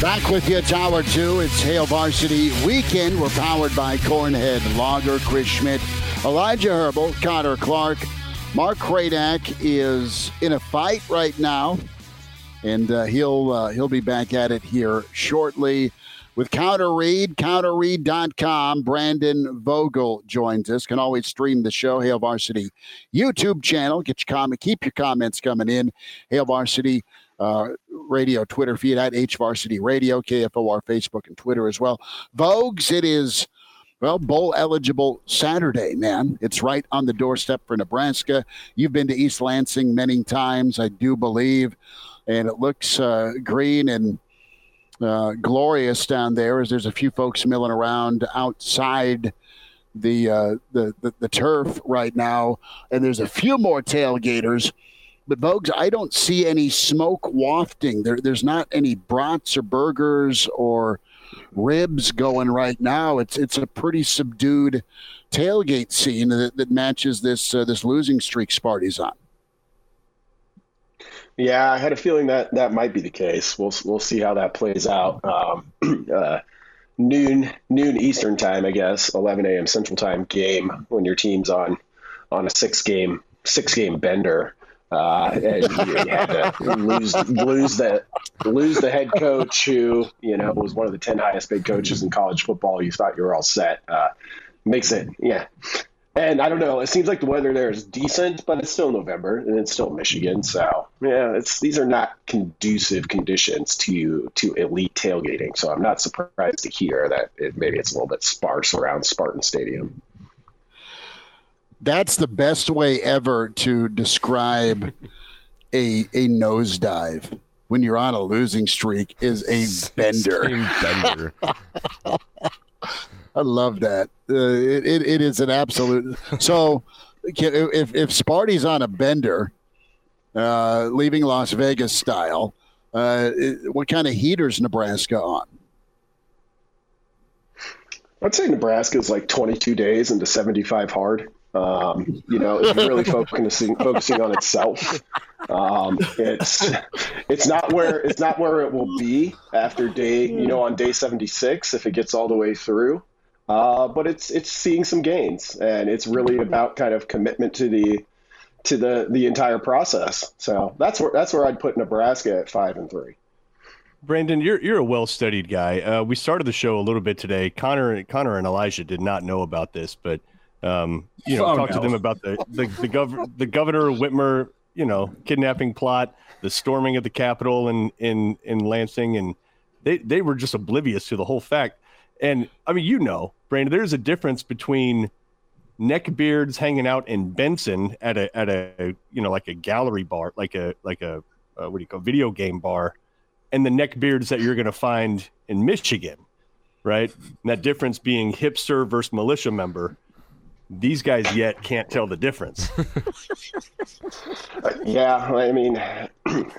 Back with you, Tower 2. It's Hail Varsity Weekend. We're powered by Cornhead Lager, Chris Schmidt, Elijah Herbel, Connor Clark. Mark Kraynak is in a fight right now, and uh, he'll uh, he'll be back at it here shortly with Counter Read, counterread.com. Brandon Vogel joins us. Can always stream the show, Hail Varsity YouTube channel. Get your comment, keep your comments coming in. Hail Varsity uh, radio Twitter feed at HVarsity Radio, KFOR Facebook and Twitter as well. Vogues, it is well bowl eligible Saturday, man. It's right on the doorstep for Nebraska. You've been to East Lansing many times, I do believe, and it looks uh, green and uh, glorious down there. As there's a few folks milling around outside. The, uh, the the the turf right now, and there's a few more tailgaters but Vogues, I don't see any smoke wafting. There, there's not any brats or burgers or ribs going right now. It's it's a pretty subdued tailgate scene that, that matches this uh, this losing streak Sparty's on. Yeah, I had a feeling that that might be the case. We'll we'll see how that plays out. Um, uh, noon noon Eastern time, I guess, 11 a.m. Central time game when your team's on on a six game six game bender. Uh, and you, had to lose lose the lose the head coach who you know was one of the ten highest paid coaches in college football. You thought you were all set. Uh, makes it yeah. And I don't know. It seems like the weather there is decent, but it's still November and it's still Michigan. So yeah, it's these are not conducive conditions to to elite tailgating. So I'm not surprised to hear that it, maybe it's a little bit sparse around Spartan Stadium. That's the best way ever to describe a a nosedive when you're on a losing streak is a bender. Bender. I love that. Uh, it, it, it is an absolute. So, if if Sparty's on a bender, uh, leaving Las Vegas style, uh, what kind of heaters Nebraska on? I'd say Nebraska is like 22 days into 75 hard. Um, you know, it's really focusing focusing on itself. Um, it's it's not where it's not where it will be after day you know on day 76 if it gets all the way through. Uh, but it's it's seeing some gains, and it's really about kind of commitment to the to the the entire process. So that's where that's where I'd put Nebraska at five and three. Brandon, you're you're a well studied guy. Uh, we started the show a little bit today. Connor Connor and Elijah did not know about this, but um, you know, Oh, talk to them about the the the, gov- the governor Whitmer, you know, kidnapping plot, the storming of the Capitol in in in Lansing, and they they were just oblivious to the whole fact. And I mean, you know, Brandon, there's a difference between neckbeards hanging out in Benson at a at a you know like a gallery bar, like a like a uh, what do you call video game bar, and the neckbeards that you're going to find in Michigan, right? And that difference being hipster versus militia member. These guys yet can't tell the difference. yeah, I mean,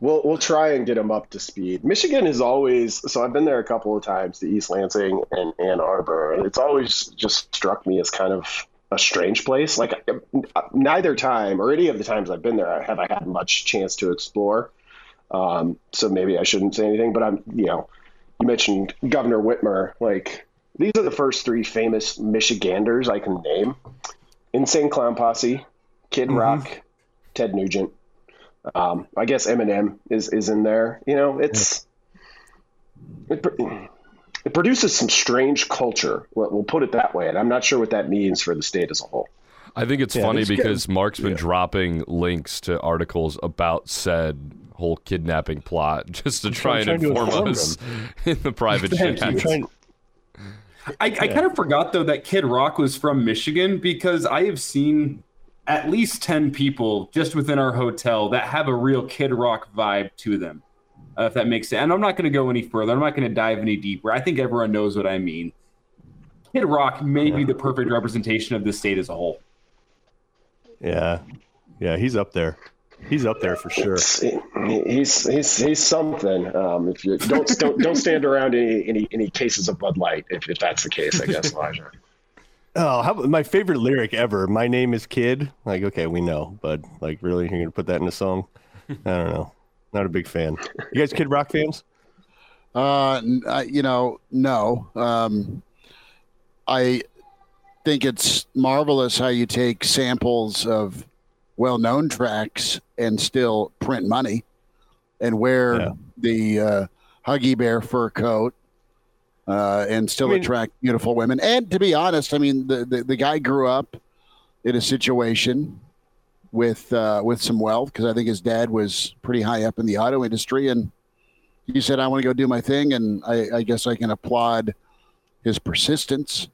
we'll we'll try and get them up to speed. Michigan is always so. I've been there a couple of times to East Lansing and Ann Arbor. It's always just struck me as kind of a strange place. Like neither time or any of the times I've been there have I had much chance to explore. Um, so maybe I shouldn't say anything. But I'm, you know, you mentioned Governor Whitmer. Like these are the first three famous Michiganders I can name: Insane Clown Posse, Kid mm-hmm. Rock, Ted Nugent. Um, I guess Eminem is is in there. You know, it's it, it produces some strange culture. We'll put it that way, and I'm not sure what that means for the state as a whole. I think it's yeah, funny because getting, Mark's been yeah. dropping links to articles about said whole kidnapping plot just to try and inform, inform us in the private chat. I, I kind of forgot though that Kid Rock was from Michigan because I have seen at least 10 people just within our hotel that have a real Kid Rock vibe to them, uh, if that makes sense. And I'm not going to go any further. I'm not going to dive any deeper. I think everyone knows what I mean. Kid Rock may be the perfect representation of the state as a whole. Yeah. Yeah, he's up there. He's up there for sure. He's he's he's something. Um, if you don't don't don't stand around any any, any cases of Bud Light if, if that's the case, I guess, Elijah. Oh, how, my favorite lyric ever. My name is Kid. Like, okay, we know, but like, really, you're gonna put that in a song? I don't know. Not a big fan. You guys, Kid Rock fans? Uh, you know, no. Um, I think it's marvelous how you take samples of well-known tracks and still print money and wear yeah. the uh, Huggy Bear fur coat uh, and still I mean, attract beautiful women. And to be honest, I mean, the, the, the guy grew up in a situation with uh, with some wealth because I think his dad was pretty high up in the auto industry, and he said, "I want to go do my thing," and I, I guess I can applaud his persistence.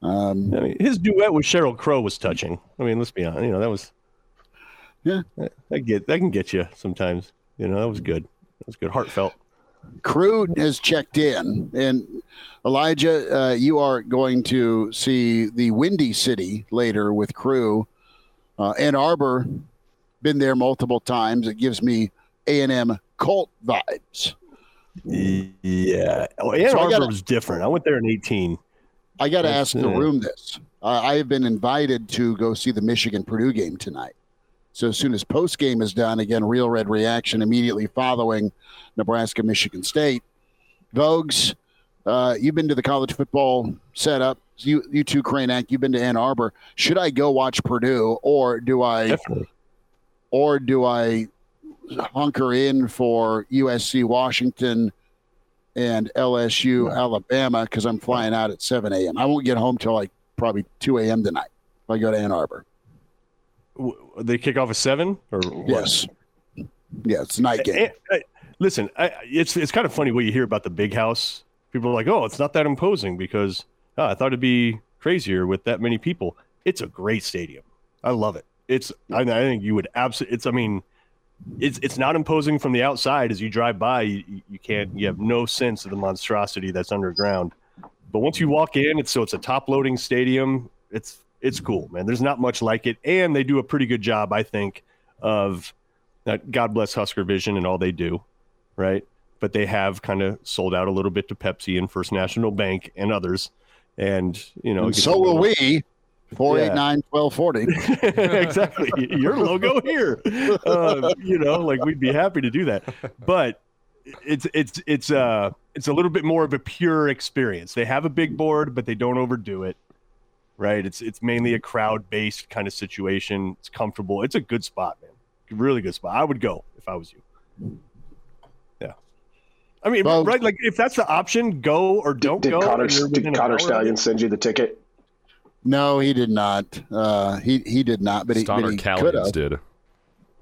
Um, I mean, his duet with Sheryl Crow was touching. I mean, let's be honest, you know that was. Yeah, I get that can get you sometimes. You know that was good. That was good, heartfelt. Crew has checked in, and Elijah, uh, you are going to see the Windy City later with Crew. Uh, Ann Arbor, been there multiple times. It gives me A and M cult vibes. Yeah, oh, Ann so Arbor gotta, was different. I went there in eighteen. I got to ask the room this. Uh, I have been invited to go see the Michigan Purdue game tonight. So as soon as post game is done, again, Real Red reaction immediately following Nebraska, Michigan State. Vogues, uh, you've been to the college football setup. You, you too, Kraynak. You've been to Ann Arbor. Should I go watch Purdue, or do I, Definitely. or do I hunker in for USC, Washington, and LSU. Alabama? Because I'm flying out at 7 a.m. I won't get home till like probably 2 a.m. tonight. If I go to Ann Arbor. They kick off at seven, or yes, yeah, it's night game. listen, I, it's it's kind of funny what you hear about the big house. People are like, "Oh, it's not that imposing," because oh, I thought it'd be crazier with that many people. It's a great stadium. I love it. It's I, I think you would absolutely. It's I mean, it's it's not imposing from the outside as you drive by. You, you can't. You have no sense of the monstrosity that's underground. But once you walk in, it's so it's a top loading stadium. It's it's cool, man. There's not much like it, and they do a pretty good job, I think, of uh, God bless Husker Vision and all they do, right? But they have kind of sold out a little bit to Pepsi and First National Bank and others, and you know, and so will we. 489 1240. exactly. Your logo here. Uh, you know, like we'd be happy to do that. But it's it's it's uh it's a little bit more of a pure experience. They have a big board, but they don't overdo it right? It's it's mainly a crowd based kind of situation. It's comfortable. It's a good spot, man. Really good spot. I would go if I was you. Yeah. I mean, well, right? Like if that's the option, go or don't did, go. Connor, did Connor Stallion send you the ticket? No, he did not. Uh, he he did not. But he, but he could have. did.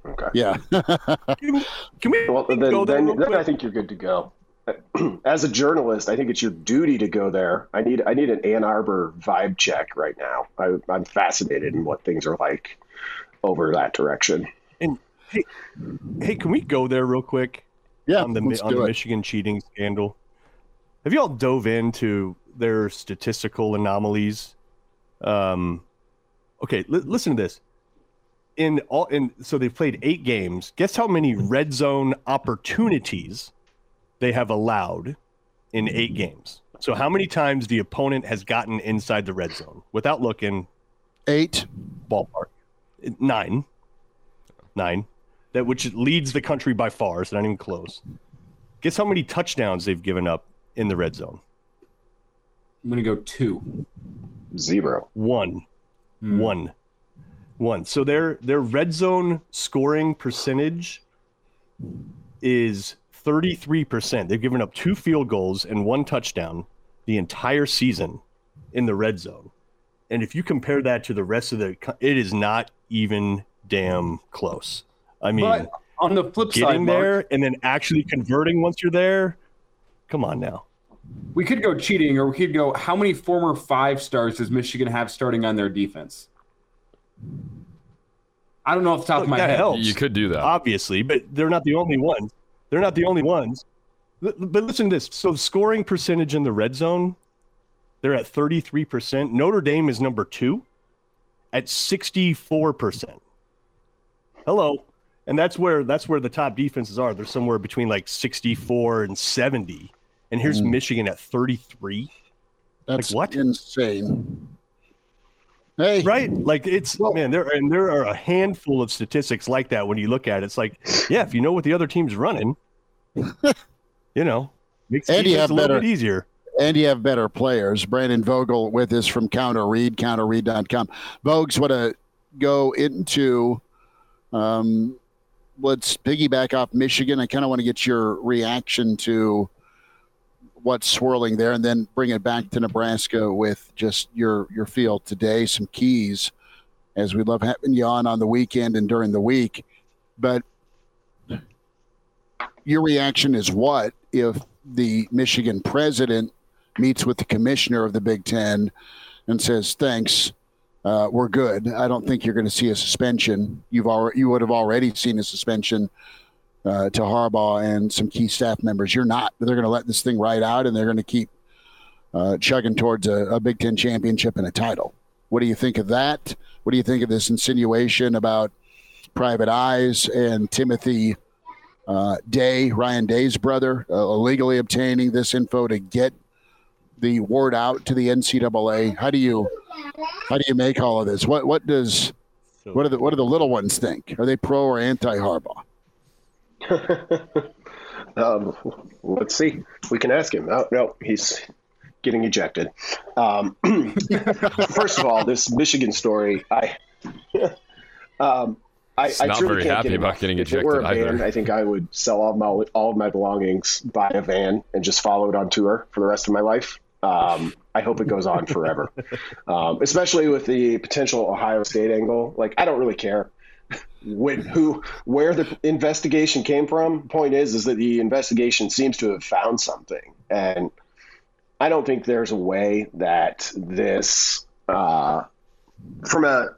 Okay. Yeah. can, we, can we well, then, then, then I think you're good to go. as a journalist, I think it's your duty to go there. I need I need an Ann Arbor vibe check right now. I, I'm fascinated in what things are like over that direction. And hey, hey, can we go there real quick? Yeah, on the let's on do the it. Michigan cheating scandal. Have you all dove into their statistical anomalies? Um, okay, li- listen to this. In all, in so they've played eight games. Guess how many red zone opportunities they have allowed in eight mm-hmm. games? So how many times the opponent has gotten inside the red zone without looking? Eight. Ballpark. Nine. Nine. That which leads the country by far. It's not even close. Guess how many touchdowns they've given up in the red zone? I'm gonna go two. Zero. One. Hmm. One. One. So their their red zone scoring percentage is 33%. They've given up two field goals and one touchdown the entire season in the red zone. And if you compare that to the rest of the it is not even damn close. I mean, But on the flip side, getting Mark, there and then actually converting once you're there, come on now. we could go cheating, or we could go. How many former five stars does Michigan have starting on their defense? I don't know off the top Look, of my that head. helps. You could do that. obviously, but they're not the only ones. They're not the only ones. But listen to this. So scoring percentage in the red zone, they're at 33%. Notre Dame is number 2 at 64%. Hello. And that's where that's where the top defenses are. They're somewhere between like 64 and 70. And here's Mm. Michigan at 33. That's what? insane. Hey, Right? Like it's man, there and there are a handful of statistics like that when you look at it. It's like, yeah, if you know what the other team's running, you know, makes And you have a little better- bit easier. and you have better players. Brandon Vogel with us from Counter Read, counterread.com. Vogues, want to go into, um, let's piggyback off Michigan. I kind of want to get your reaction to what's swirling there and then bring it back to Nebraska with just your, your feel today, some keys, as we love having you on on the weekend and during the week. But your reaction is what if the Michigan president meets with the commissioner of the Big Ten and says, "Thanks, uh, we're good." I don't think you're going to see a suspension. You've already you would have already seen a suspension uh, to Harbaugh and some key staff members. You're not. They're going to let this thing ride out, and they're going to keep uh, chugging towards a, a Big Ten championship and a title. What do you think of that? What do you think of this insinuation about private eyes and Timothy? uh, Day, Ryan Day's brother, uh, illegally obtaining this info to get the word out to the NCAA. How do you how do you make all of this? What what does what do the what do the little ones think? Are they pro or anti Harbaugh? Um, let's see. We can ask him. Oh, no, he's getting ejected. Um, first of all, this Michigan story, I, um, I, I not truly very can't happy get about getting if it were a ejected van. I think I would sell all my all of my belongings, buy a van, and just follow it on tour for the rest of my life. Um, I hope it goes on forever, um, especially with the potential Ohio State angle. Like, I don't really care when who where the investigation came from. Point is, is that the investigation seems to have found something, and I don't think there's a way that this, uh, from a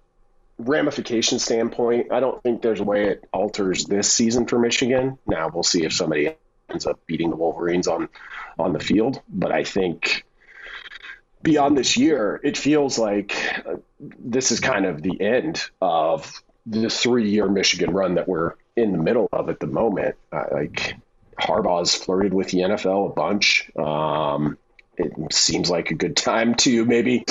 ramification standpoint, I don't think there's a way it alters this season for Michigan. Now we'll see if somebody ends up beating the Wolverines on on the field, but I think beyond this year, it feels like uh, this is kind of the end of the three year Michigan run that we're in the middle of at the moment. Uh, like Harbaugh's flirted with the NFL a bunch. Um, it seems like a good time to maybe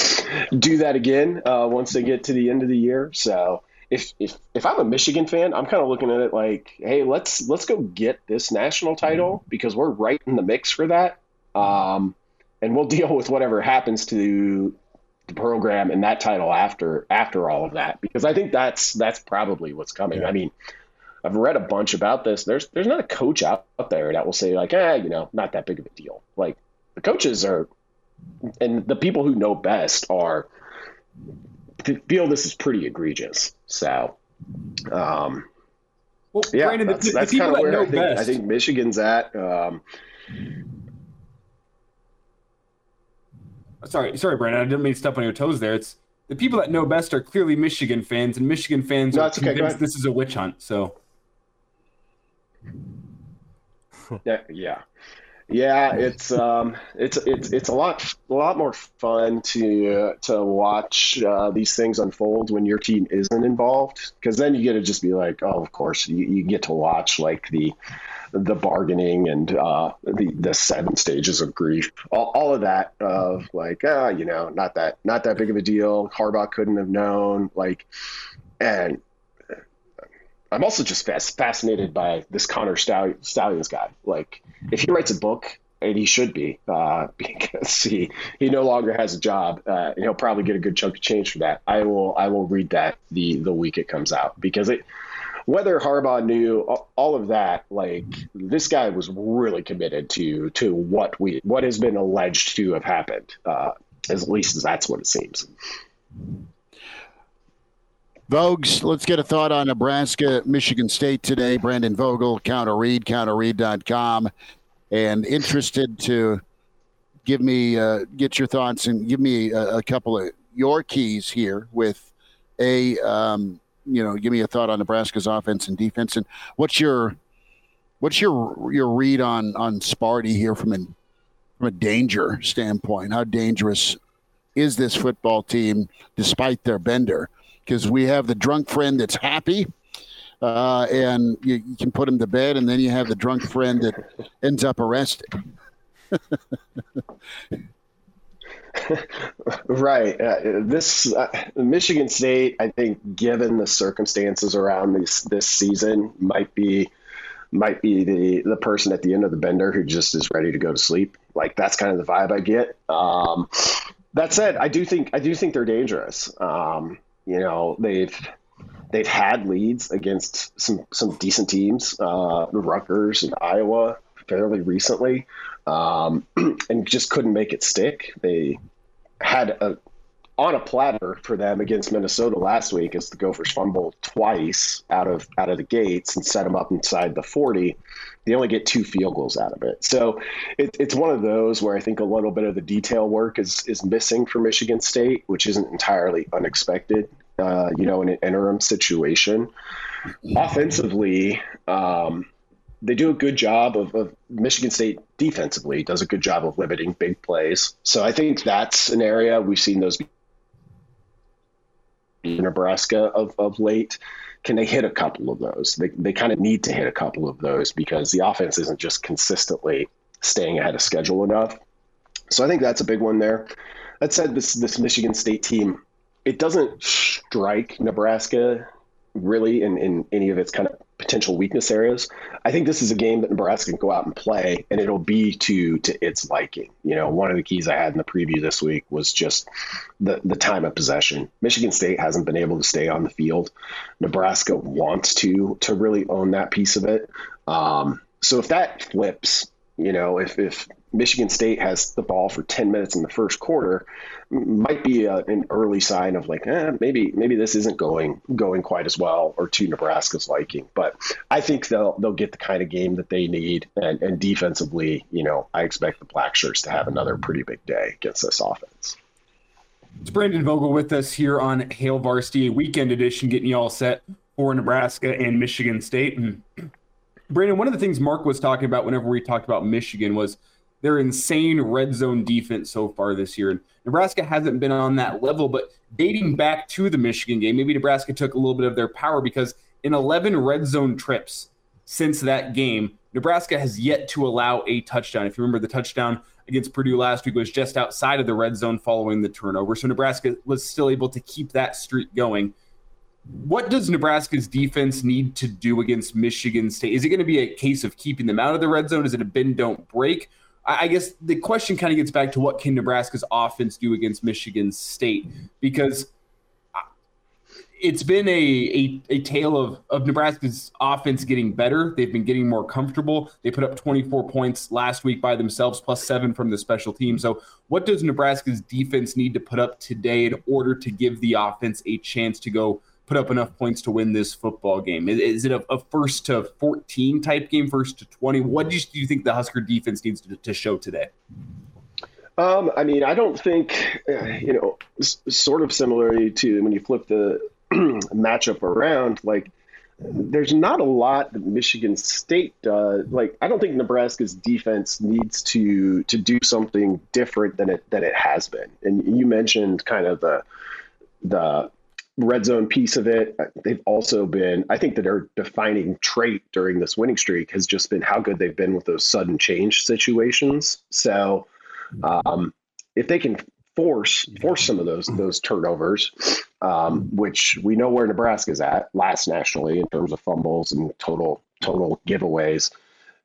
do that again uh, once they get to the end of the year. So if if if I'm a Michigan fan, I'm kind of looking at it like, hey, let's let's go get this national title because we're right in the mix for that. Um, and we'll deal with whatever happens to the program and that title after after all of that because I think that's that's probably what's coming. I mean, I've read a bunch about this. There's there's not a coach out, out there that will say like, eh, you know, not that big of a deal. Like the coaches are, and the people who know best are feel this is pretty egregious. So, um, Well, yeah, Brandon, the- that's, the that's people kind of where know I think, I think Michigan's at. Um, Sorry, sorry, Brandon. I didn't mean to step on your toes there. It's the people that know best are clearly Michigan fans, and Michigan fans No, are okay, convinced this is a witch hunt. So Yeah, yeah, yeah. It's um, it's it's it's a lot a lot more fun to uh, to watch uh, these things unfold when your team isn't involved, because then you get to just be like, oh, of course, you, you get to watch like the the bargaining and uh, the the seven stages of grief, all, all of that of like, ah, you know, not that not that big of a deal. Harbaugh couldn't have known, like, and I'm also just fas- fascinated by this Connor Stall- Stalions guy. Like, if he writes a book, and he should be, uh, because he he no longer has a job, uh, and he'll probably get a good chunk of change for that. I will I will read that the the week it comes out because it. Whether Harbaugh knew all of that, like this guy was really committed to to what we what has been alleged to have happened. Uh, at least that's what it seems. Vogues, let's get a thought on Nebraska, Michigan State today. Brandon Vogel, counter read, counterread.com. And interested to give me, uh, get your thoughts and give me a, a couple of your keys here with a, um, you know, give me a thought on Nebraska's offense and defense. And what's your, what's your, your read on, on Sparty here from an, from a danger standpoint? How dangerous is this football team despite their bender? Because we have the drunk friend that's happy, uh, and you, you can put him to bed, and then you have the drunk friend that ends up arrested. Right. Uh, this uh, Michigan State, I think, given the circumstances around this this season, might be might be the the person at the end of the bender who just is ready to go to sleep. Like that's kind of the vibe I get. Um, that said, I do think I do think they're dangerous. Um, you know, they've they've had leads against some some decent teams, uh, Rutgers and Iowa, fairly recently, um, and just couldn't make it stick. They had a on a platter for them against Minnesota last week as the Gophers fumbled twice out of out of the gates and set them up inside the 40. They only get two field goals out of it. So it, it's one of those where I think a little bit of the detail work is is missing for Michigan State, which isn't entirely unexpected. Uh, you know, in an interim situation. Offensively, um, they do a good job of, of Michigan State defensively does a good job of limiting big plays. So I think that's an area we've seen those Nebraska of, of late. Can they hit a couple of those? They, they kind of need to hit a couple of those because the offense isn't just consistently staying ahead of schedule enough. So I think that's a big one there. That said, this this Michigan State team, it doesn't strike Nebraska really in, in any of its kind of potential weakness areas. I think this is a game that Nebraska can go out and play, and it'll be to to its liking. You know, one of the keys I had in the preview this week was just the the time of possession. Michigan State hasn't been able to stay on the field. Nebraska wants to to really own that piece of it. Um, so if that flips, you know, if if Michigan State has the ball for 10 minutes in the first quarter, might be a, an early sign of like, eh, maybe maybe this isn't going going quite as well or to Nebraska's liking. But I think they'll they'll get the kind of game that they need, and, and defensively, you know, I expect the Black Shirts to have another pretty big day against this offense. It's Brandon Vogel with us here on Hail Varsity Weekend Edition, getting you all set for Nebraska and Michigan State. And Brandon, one of the things Mark was talking about whenever we talked about Michigan was their insane red zone defense so far this year. And Nebraska hasn't been on that level, but dating back to the Michigan game, maybe Nebraska took a little bit of their power because in 11 red zone trips since that game, Nebraska has yet to allow a touchdown. If you remember, the touchdown against Purdue last week was just outside of the red zone following the turnover. So Nebraska was still able to keep that streak going. What does Nebraska's defense need to do against Michigan State? Is it going to be a case of keeping them out of the red zone? Is it a bend don't break? I guess the question kind of gets back to what can Nebraska's offense do against Michigan State because uh, it's been a, a, a tale of, of Nebraska's offense getting better. They've been getting more comfortable. They put up 24 points last week by themselves, plus seven from the special team. So, what does Nebraska's defense need to put up today in order to give the offense a chance to go put up enough points to win this football game? Is, is it a, a, first to 14 type game, first to 20? What do you, do you think the Husker defense needs to, to show today? Um, I mean, I don't think, uh, you know, sort of similarly to when you flip the matchup around, like there's not a lot that Michigan State does. Like, I don't think Nebraska's defense needs to to do something different than it than it has been. And you mentioned kind of the the red zone piece of it. They've also been, I think that their defining trait during this winning streak has just been how good they've been with those sudden change situations. So um, if they can force force some of those those turnovers, um, which we know where Nebraska's at last nationally in terms of fumbles and total total giveaways.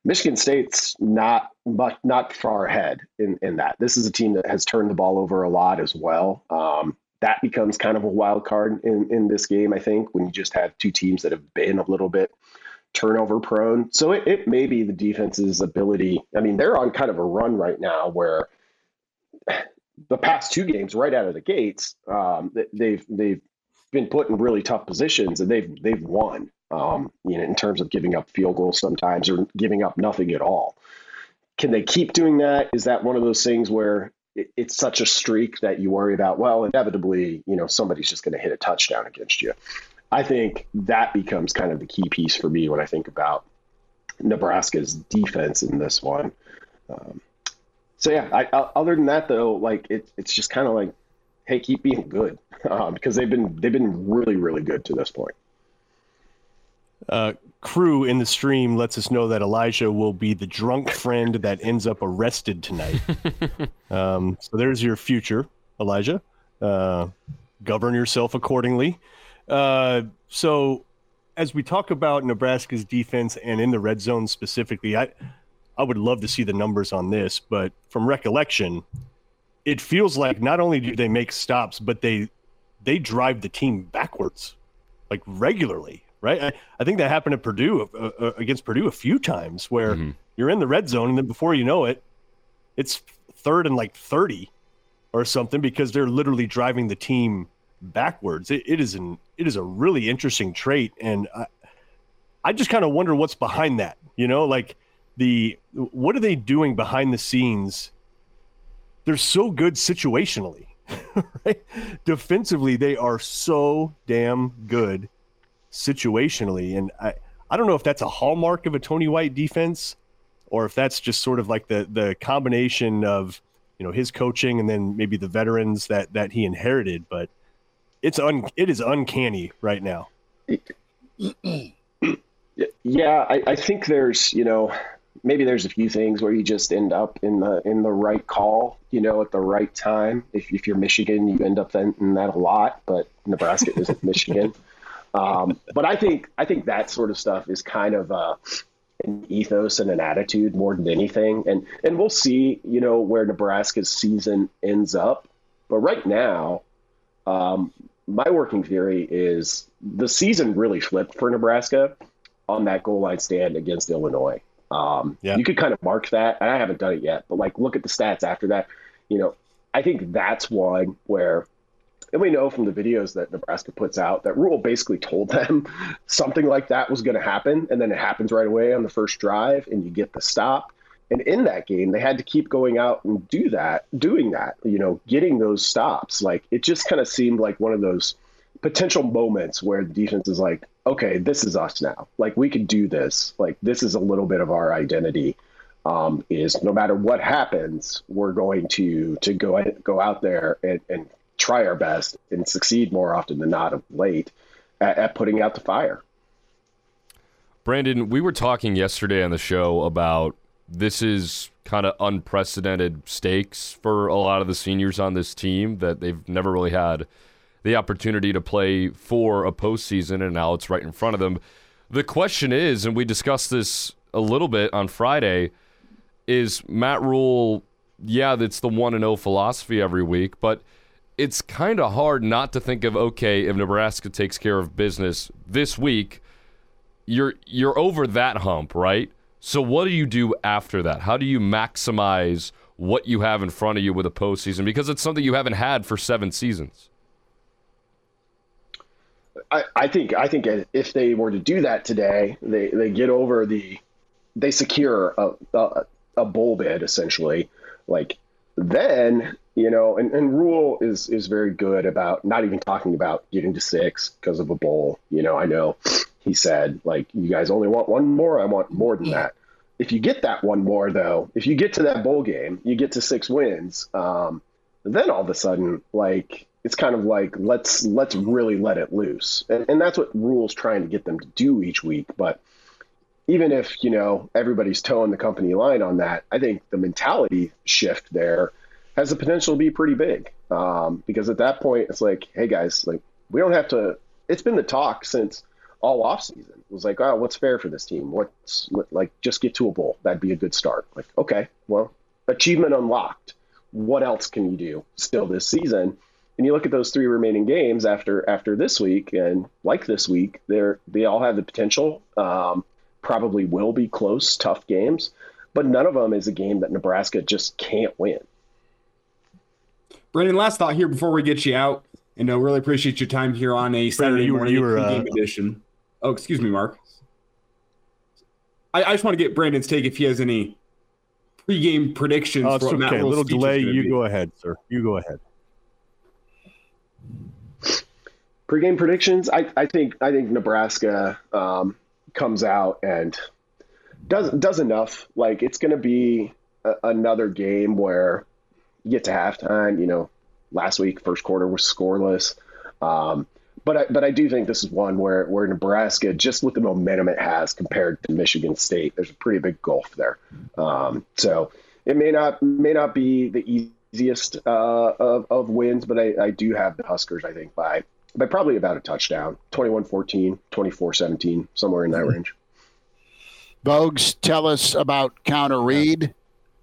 Michigan State's not but not far ahead in, in that. This is a team that has turned the ball over a lot as well. Um, that becomes kind of a wild card in, in this game, I think, when you just have two teams that have been a little bit turnover prone. So it, it may be the defense's ability. I mean, they're on kind of a run right now where the past two games, right out of the gates, um, they've they've been put in really tough positions and they've they've won. Um, you know, in terms of giving up field goals sometimes or giving up nothing at all. Can they keep doing that? Is that one of those things where it, it's such a streak that you worry about? Well, inevitably, you know, somebody's just going to hit a touchdown against you. I think that becomes kind of the key piece for me when I think about Nebraska's defense in this one. Um, so yeah, I, I, other than that though, like it, it's just kind of like, hey, keep being good um, because they've been they've been really really good to this point. Uh, crew in the stream lets us know that Elijah will be the drunk friend that ends up arrested tonight. um, so there's your future, Elijah. Uh, govern yourself accordingly. Uh, so as we talk about Nebraska's defense and in the red zone specifically, I I would love to see the numbers on this, but from recollection, it feels like not only do they make stops, but they they drive the team backwards, like regularly, right? I, I think that happened at Purdue uh, uh, against Purdue a few times, where mm-hmm. you're in the red zone, and then before you know it, it's third and like thirty or something because they're literally driving the team backwards. It, it is an it is a really interesting trait, and I, I just kind of wonder what's behind that. You know, like the what are they doing behind the scenes? They're so good situationally. right? Defensively, they are so damn good situationally. And I, I don't know if that's a hallmark of a Tony White defense or if that's just sort of like the the combination of you know his coaching and then maybe the veterans that that he inherited but it's un it is uncanny right now yeah I, I think there's you know maybe there's a few things where you just end up in the in the right call, you know, at the right time. If, if you're Michigan, you end up in, in that a lot, but Nebraska isn't Michigan. Um, but I think I think that sort of stuff is kind of uh, an ethos and an attitude more than anything. And and we'll see, you know, where Nebraska's season ends up. But right now, um, my working theory is the season really flipped for Nebraska on that goal line stand against Illinois. Um, yeah. You could kind of mark that. I haven't done it yet, but like look at the stats after that. You know, I think that's one where, and we know from the videos that Nebraska puts out that Rhule basically told them something like that was going to happen, and then it happens right away on the first drive, and you get the stop. And in that game, they had to keep going out and do that, doing that, you know, getting those stops. Like it just kind of seemed like one of those potential moments where the defense is like, okay, this is us now. Like we can do this. Like this is a little bit of our identity. Um, is no matter what happens, we're going to to go go out there and, and try our best and succeed more often than not of late at, at putting out the fire. Brandon, we were talking yesterday on the show about this is kind of unprecedented stakes for a lot of the seniors on this team that they've never really had the opportunity to play for a postseason, and now it's right in front of them. The question is, and we discussed this a little bit on Friday, is Matt Rhule, yeah, that's the 1 0 philosophy every week, but it's kind of hard not to think of okay, if Nebraska takes care of business this week, you're you're over that hump, right? So what do you do after that? How do you maximize what you have in front of you with a postseason? Because it's something you haven't had for seven seasons. I, I think I think if they were to do that today, they, they get over the they secure a, a, a bowl bid essentially. Like then you know, and, and Rhule is is very good about not even talking about getting to six because of a bowl. You know, I know he said like you guys only want one more. I want more than that. If you get that one more though, if you get to that bowl game, you get to six wins. Um, then all of a sudden, like it's kind of like let's let's really let it loose, and, and that's what Rhule's trying to get them to do each week. But even if you know everybody's toeing the company line on that, I think the mentality shift there has the potential to be pretty big. Um, because at that point, it's like, hey guys, like we don't have to. It's been the talk since all off season. It was like, oh, what's fair for this team? What's like just get to a bowl? That'd be a good start. Like, okay, well, achievement unlocked. What else can you do still this season? And you look at those three remaining games after after this week, and like this week, they're they all have the potential. Um, probably will be close, tough games, but none of them is a game that Nebraska just can't win. Brandon, last thought here before we get you out, and I uh, really appreciate your time here on a Saturday you, morning you were, uh, edition. Oh, excuse me, Mark. I, I, just want to get Brandon's take if he has any pregame predictions. Oh, it's okay. A little delay. You be. go ahead, sir. You go ahead. Pregame predictions. I, I think I think Nebraska um, comes out and does does enough. Like it's going to be a, another game where you get to halftime. You know, last week first quarter was scoreless. Um, but I, but I do think this is one where where Nebraska, just with the momentum it has compared to Michigan State, there's a pretty big gulf there. Um, so it may not may not be the easiest uh, of, of wins, but I, I do have the Huskers, I think, by by probably about a touchdown 21 14, 24 17, somewhere in that mm-hmm. range. Vogues, tell us about Counter Read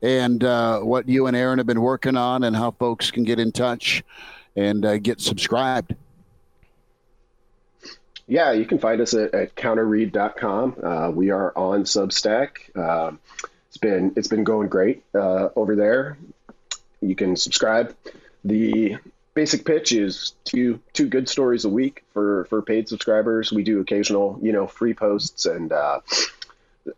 and uh, what you and Aaron have been working on and how folks can get in touch and uh, get subscribed. Yeah, you can find us at, at counterread.com. Uh, we are on Substack. Um, it's been it's been going great uh, over there. You can subscribe. The basic pitch is two two good stories a week for for paid subscribers. We do occasional, you know, free posts and uh,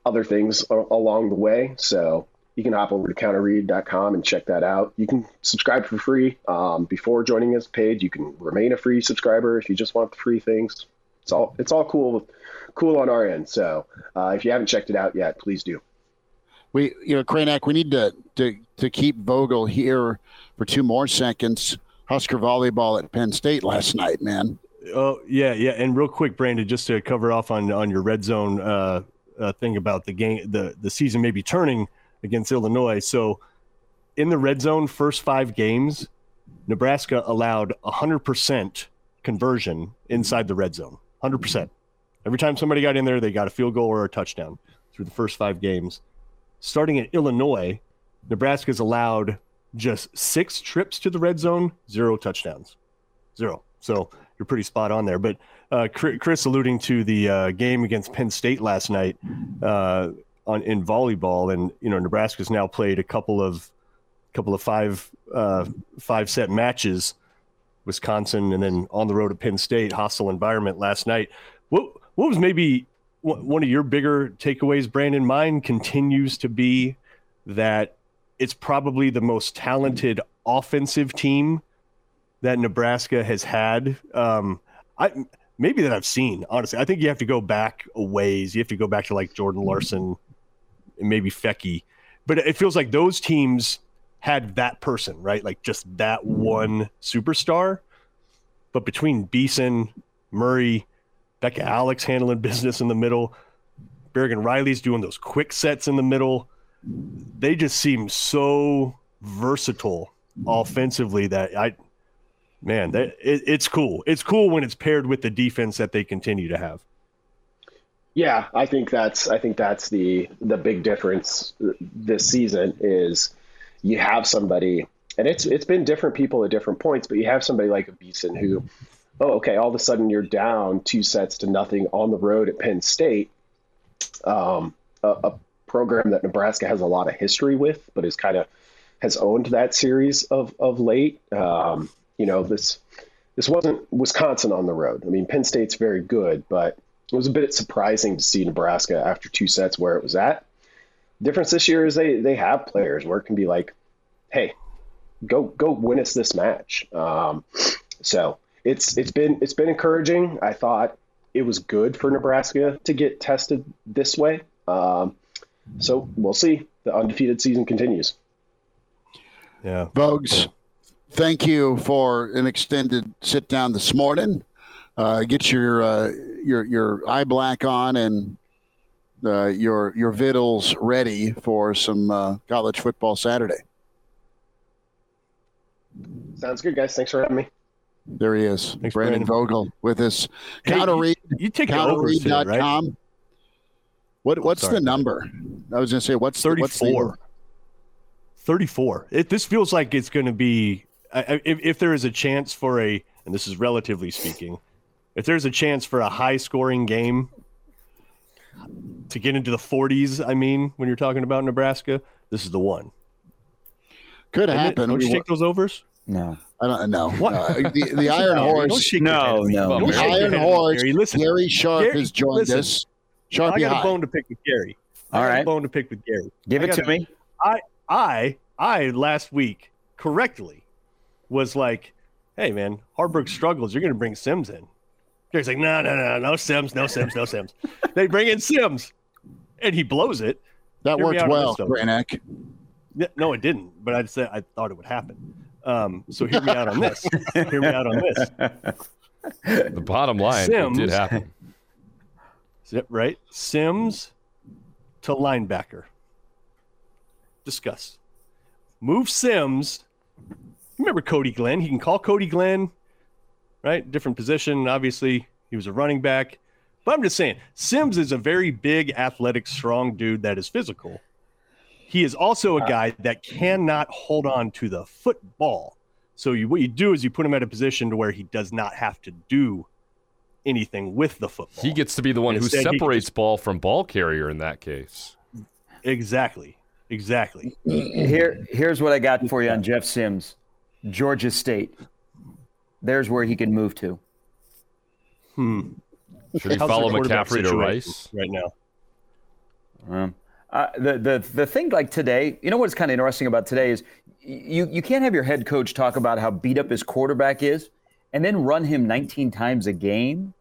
other things along the way. So you can hop over to counterread.com and check that out. You can subscribe for free um, before joining us paid. You can remain a free subscriber if you just want the free things. It's all it's all cool cool on our end. So uh, if you haven't checked it out yet, please do. We you know Kraynak, we need to to to keep Vogel here for two more seconds Husker volleyball at Penn State last night, man. Oh yeah, yeah. And real quick, Brandon, just to cover off on on your red zone uh, uh, thing about the game, the the season may be turning against Illinois. So in the red zone, first five games, Nebraska allowed hundred percent conversion inside the red zone. Hundred percent. Every time somebody got in there, they got a field goal or a touchdown through the first five games. Starting at Illinois, Nebraska's allowed just six trips to the red zone, zero touchdowns, zero. So you're pretty spot on there. But uh, Chris alluding to the uh, game against Penn State last night uh, on in volleyball, and you know Nebraska's now played a couple of couple of five uh, five set matches, Wisconsin, and then on the road at Penn State, hostile environment last night. What what was maybe one of your bigger takeaways, Brandon? Mine continues to be that it's probably the most talented offensive team that Nebraska has had. Um, I maybe that I've seen. Honestly, I think you have to go back a ways. You have to go back to like Jordan Larson, and maybe Foecke, but it feels like those teams had that person, right? Like just that one superstar. But between Beason, Murray, Bekka Allick handling business in the middle, Bergen Reilly's doing those quick sets in the middle they just seem so versatile offensively that I, man, that it, it's cool. It's cool when it's paired with the defense that they continue to have. Yeah, I think that's I think that's the the big difference this season is you have somebody and it's it's been different people at different points, but you have somebody like a Beason who, oh, okay, all of a sudden you're down two sets to nothing on the road at Penn State. Um, a, a program that Nebraska has a lot of history with, but is kind of has owned that series of of late. Um, you know, this this wasn't Wisconsin on the road. I mean, Penn State's very good, but it was a bit surprising to see Nebraska after two sets where it was at. Difference this year is they they have players where it can be like, hey, go go win us this match. Um, so it's it's been it's been encouraging. I thought it was good for Nebraska to get tested this way. Um, so we'll see. The undefeated season continues. Yeah, Vogues, thank you for an extended sit down this morning. Uh, get your uh, your your eye black on and uh, your your vittles ready for some uh, college football Saturday. Sounds good, guys. Thanks for having me. There he is, Thanks, Brandon, Brandon. Vogel, with us. Hey, Counterread, you, you take the overs today, right? counterread.com. What what's Sorry. the number? I was going to say what's the, what's the 34. 34. It, this feels like it's going to be, I- I- if, if there is a chance for a, and this is relatively speaking, if there's a chance for a high scoring game to get into the 40s, I mean, when you're talking about Nebraska, this is the one. could Isn't it? happen. Don't you take those overs? No. I don't know. What? Uh, the, the Iron Horse. shake your head No, no. Don't no. Iron head at me, Horse. Gary. Listen, Gary Sharp Gary, has joined listen. us. I Sharpie got a high. bone to pick with Gary. I All got a bone to pick with Gary. Give I it to gotta- me. I I I last week correctly was like, "Hey man, Haarberg struggles. You're going to bring Sims in." Gary's like, "No, no, no, no Sims, no Sims, no Sims." they bring in Sims, and he blows it. That Hear worked well, this, though. Kraynak. Yeah, No, it didn't. But I said I thought it would happen. Um, so hear me out on this. hear me out on this. The bottom line, it Sims. did happen. Right? Sims to linebacker. Discuss. Move Sims. Remember Cody Glenn? He can call Cody Glenn, right? Different position. Obviously, he was a running back. But I'm just saying, Sims is a very big, athletic, strong dude that is physical. He is also a guy that cannot hold on to the football. So you, what you do is you put him at a position to where he does not have to do anything with the football. He gets to be the one who Instead, he can separates ball from ball carrier in that case. Exactly. Exactly. Here, here's what I got for you on Jeff Sims, Georgia State. There's where he can move to. Hmm. Should he How's follow McCaffrey to Rice? right now? Um, uh, the the the thing like today, you know what's kind of interesting about today is you you can't have your head coach talk about how beat up his quarterback is, and then run him 19 times a game,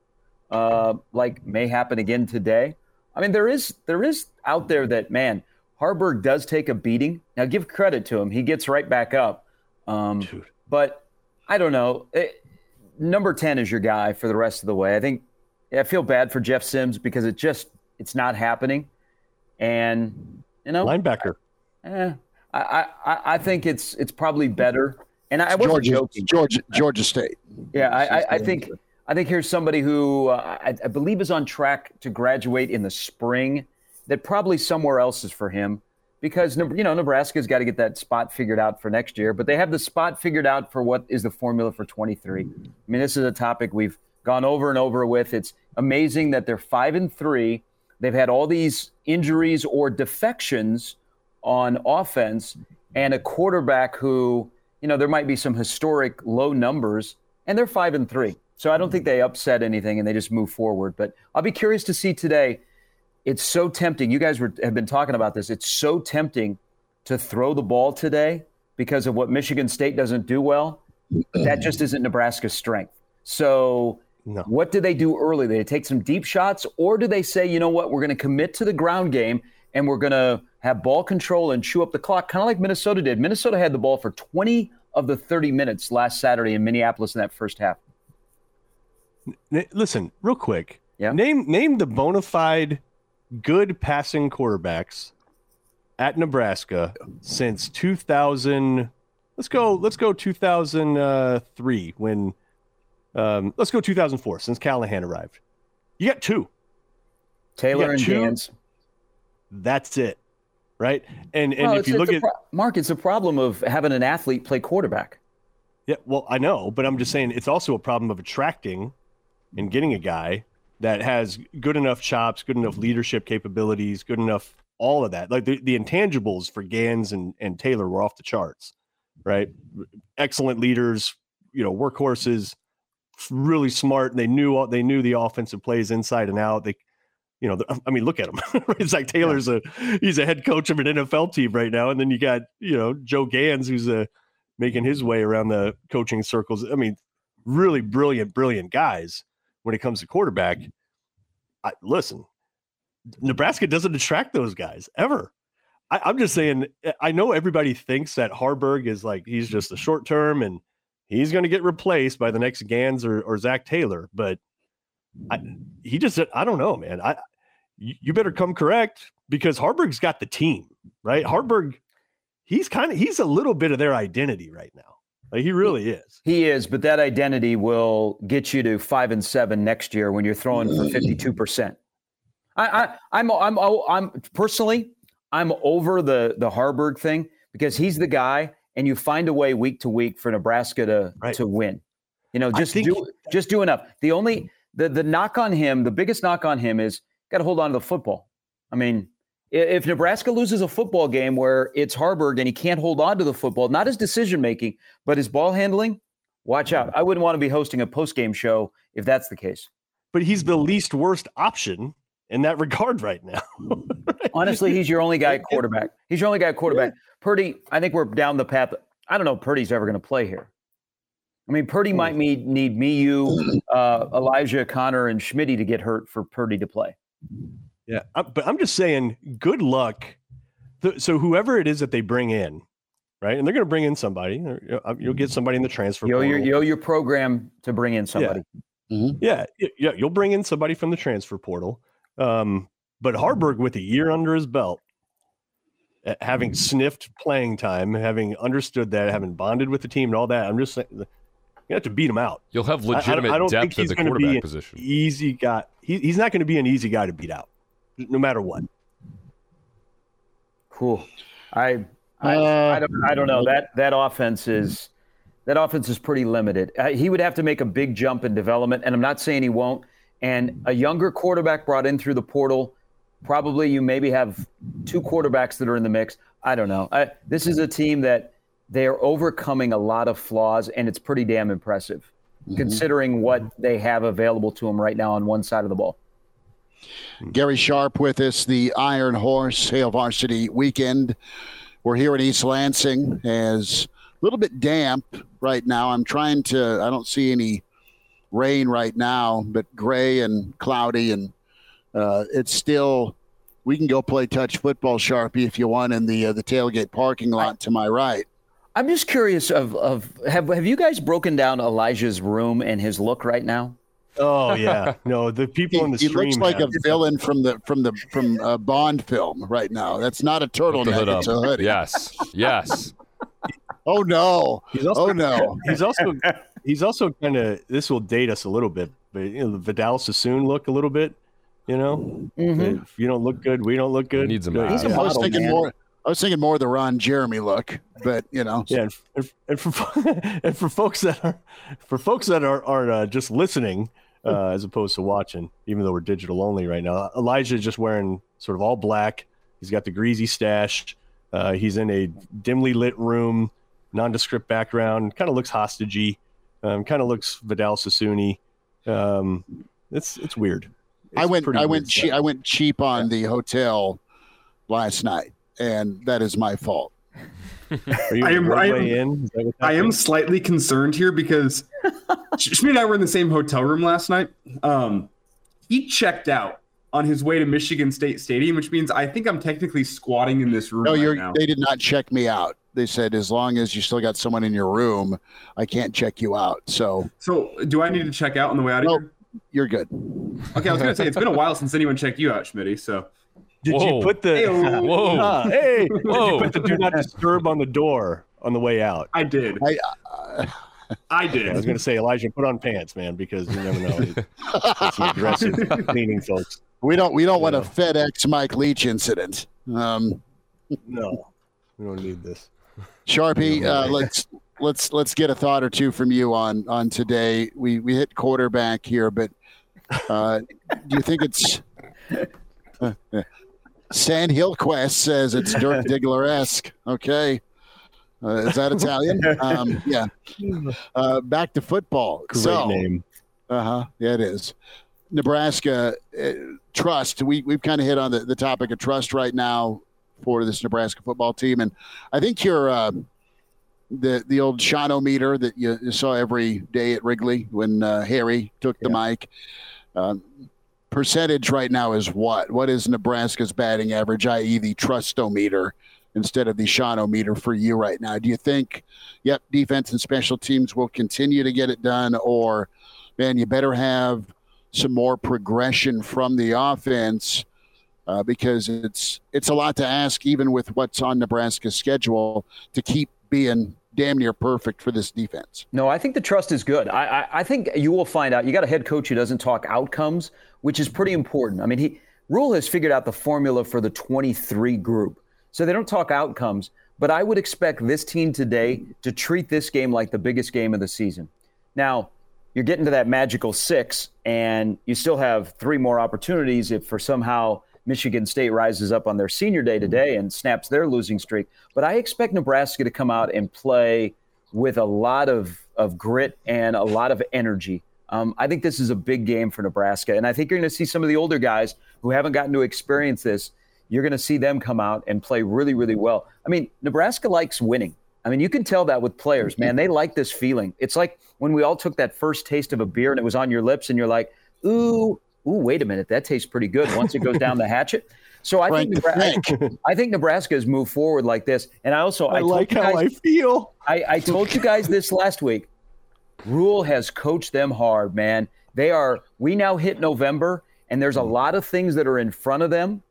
uh, like may happen again today. I mean, there is there is out there that man Haarberg does take a beating. Now, give credit to him; he gets right back up. Um, but I don't know. It, number 10 is your guy for the rest of the way. I think I feel bad for Jeff Sims because it just it's not happening. And you know, Linebacker. eh, I, I I think it's it's probably better. And I, I wasn't Georgia, joking. Georgia, Georgia State. Yeah, I, I, I think I think here's somebody who uh, I, I believe is on track to graduate in the spring. That probably somewhere else is for him because you know Nebraska's got to get that spot figured out for next year. But they have the spot figured out for what is the formula for 23. I mean, this is a topic we've gone over and over with. It's amazing that they're five and three. They've had all these injuries or defections on offense, and a quarterback who you know there might be some historic low numbers, and they're five and three. So I don't think mm-hmm. they upset anything, and they just move forward. But I'll be curious to see today. It's so tempting. You guys were, have been talking about this. It's so tempting to throw the ball today because of what Michigan State doesn't do well. That just isn't Nebraska's strength. So No. what do they do early? They take some deep shots, or do they say, you know what, we're going to commit to the ground game and we're going to have ball control and chew up the clock, kind of like Minnesota did. Minnesota had the ball for 20 of the 30 minutes last Saturday in Minneapolis in that first half. Listen, real quick. Yeah. Name name the bona fide good passing quarterbacks at Nebraska since 2000. Let's go. Let's go 2003 when. Um, let's go 2004 since Callahan arrived. You got two. Taylor got and two- Ganz. That's it, right? And and Well, if you look at pro- Mark, it's a problem of having an athlete play quarterback. Yeah, well, I know, but I'm just saying it's also a problem of attracting and getting a guy that has good enough chops, good enough leadership capabilities, good enough all of that. Like the, the intangibles for Ganz and, and Taylor were off the charts, right? Excellent leaders, you know, workhorses, really smart. They knew all, they knew the offensive plays inside and out. They, you know, I mean, look at him. Zac Taylor's a he's a head coach of an NFL team right now, and then you got you know Joe Ganz who's a making his way around the coaching circles. I mean, really brilliant, brilliant guys when it comes to quarterback. I, listen, Nebraska doesn't attract those guys ever. I, I'm just saying. Eh, I know everybody thinks that Haarberg is like he's just a short term and he's going to get replaced by the next Ganz or, or Zac Taylor, but I, he just I don't know, man. I you better come correct because Haarberg's got the team, right? Haarberg, he's kind of he's a little bit of their identity right now. Like he really is. He is, but that identity will get you to five and seven next year when you're throwing for fifty-two percent. I, I, I'm, I'm, oh, I'm personally, I'm over the the Haarberg thing because he's the guy, and you find a way week to week for Nebraska to right. to win. You know, just do just do enough. The only the the knock on him, the biggest knock on him is got to hold on to the football. I mean, if Nebraska loses a football game where it's Haarberg and he can't hold on to the football, not his decision making, but his ball handling, watch out. I wouldn't want to be hosting a post game show if that's the case. But he's the least worst option in that regard right now. Honestly, he's your only guy quarterback. He's your only guy quarterback. Yeah. Purdy, I think we're down the path. I don't know if Purdy's ever going to play here. I mean, Purdy hmm. might need, need me, you, uh, Elijah, Connor, and Schmitty to get hurt for Purdy to play. Yeah, but I'm just saying, good luck. So whoever it is that they bring in, right, and they're going to bring in somebody. Uh, you'll get somebody in the transfer. Yo, your, yo, your program to bring in somebody. Yeah. Mm-hmm. yeah, yeah, you'll bring in somebody from the transfer portal. Um, but Haarberg, with a year under his belt, having sniffed playing time, having understood that, having bonded with the team, and all that, I'm just saying. You have to beat him out. You'll have legitimate I, I don't depth think he's at the quarterback position. Easy guy. He, he's not going to be an easy guy to beat out, no matter what. Cool. I I, uh, I, don't, I don't know that that offense is that offense is pretty limited. Uh, he would have to make a big jump in development, and I'm not saying he won't. And a younger quarterback brought in through the portal, probably you maybe have two quarterbacks that are in the mix. I don't know. I, this is a team that they are overcoming a lot of flaws, and it's pretty damn impressive mm-hmm. considering what they have available to them right now on one side of the ball. Gary Sharp with us, the Iron Horse Hail Varsity weekend. We're here in East Lansing as a little bit damp right now. I'm trying to, I don't see any rain right now, but gray and cloudy, and uh, it's still. We can go play touch football, Sharpie, if you want, in the uh, the tailgate parking lot to my right. I'm just curious of of have have you guys broken down Elijah's room and his look right now? Oh yeah, no, the people he, in the he stream. He looks like have. a villain from the from the from a Bond film right now. That's not a turtleneck; it's a hoodie. Yes, yes. oh no! Also, oh no! He's also he's also kind of. This will date us a little bit, but you know, the Vidal Sassoon look a little bit. You know, mm-hmm. if you don't look good, we don't look good. He needs a He's a model, I was thinking man. more. I was thinking more of the Ron Jeremy look, but you know. Yeah, and, and for and for folks that are for folks that are are uh, just listening uh, as opposed to watching, even though we're digital only right now, Elijah is just wearing sort of all black. He's got the greasy stash. Uh, he's in a dimly lit room, nondescript background. Kind of looks hostagey. Um, kind of looks Vidal Sassoon um, It's it's weird. It's I went I went che- I went cheap on the hotel last night and that is my fault. I am, I am, I am slightly concerned here because Schmidt and I were in the same hotel room last night. Um, he checked out on his way to Michigan State Stadium, which means I think I'm technically squatting in this room. No, right you're. Now. They did not check me out. They said as long as you still got someone in your room, I can't check you out. So. So do I need to check out on the way out of nope, here? You're good. Okay, I was gonna say it's been a while since anyone checked you out, Schmitty. So. Did Whoa. you put the hey, whoa, uh, hey, whoa. put the do not disturb on the door on the way out? I did. I, uh, I did. I was going to say, Elijah, put on pants, man, because you never know. It's some aggressive cleaning folks. We don't. We don't want a FedEx Mike Leach incident. Um, no, we don't need this. Sharpie, uh, let's let's let's get a thought or two from you on on today. We we hit quarterback here, but uh, do you think it's Sand Hillquest says it's Dirk Diggler esque. Okay. Uh, is that Italian? um, yeah. Uh, back to football. Great so, name. Uh huh. Yeah, it is. Nebraska uh, trust. We we've kind of hit on the, the topic of trust right now for this Nebraska football team, and I think you're uh, the the old Shawon-O-Meter that you, you saw every day at Wrigley when uh, Harry took the mic. Um, percentage right now is what? What is Nebraska's batting average, i.e., the trustometer? Instead of the Shawon-O-Meter for you right now, do you think, yep, defense and special teams will continue to get it done, or man, you better have some more progression from the offense uh, because it's it's a lot to ask, even with what's on Nebraska's schedule, to keep being damn near perfect for this defense. No, I think the trust is good. I, I, I think you will find out. You got a head coach who doesn't talk outcomes, which is pretty important. I mean, he Rhule has figured out the formula for the 23 group, so they don't talk outcomes. But I would expect this team today to treat this game like the biggest game of the season. Now, you're getting to that magical six, and you still have three more opportunities if for somehow Michigan State rises up on their senior day today and snaps their losing streak. But I expect Nebraska to come out and play with a lot of, of grit and a lot of energy. Um, I think this is a big game for Nebraska. And I think you're going to see some of the older guys who haven't gotten to experience this. You're going to see them come out and play really, really well. I mean, Nebraska likes winning. I mean, you can tell that with players, man. They like this feeling. It's like when we all took that first taste of a beer and it was on your lips, and you're like, ooh, ooh, wait a minute, that tastes pretty good once it goes down the hatchet. So I think Nebraska, I think Nebraska has moved forward like this. And I also I, I like how guys, I feel. I, I told you guys this last week. Rhule has coached them hard, man. They are we now hit November and there's a mm. lot of things that are in front of them.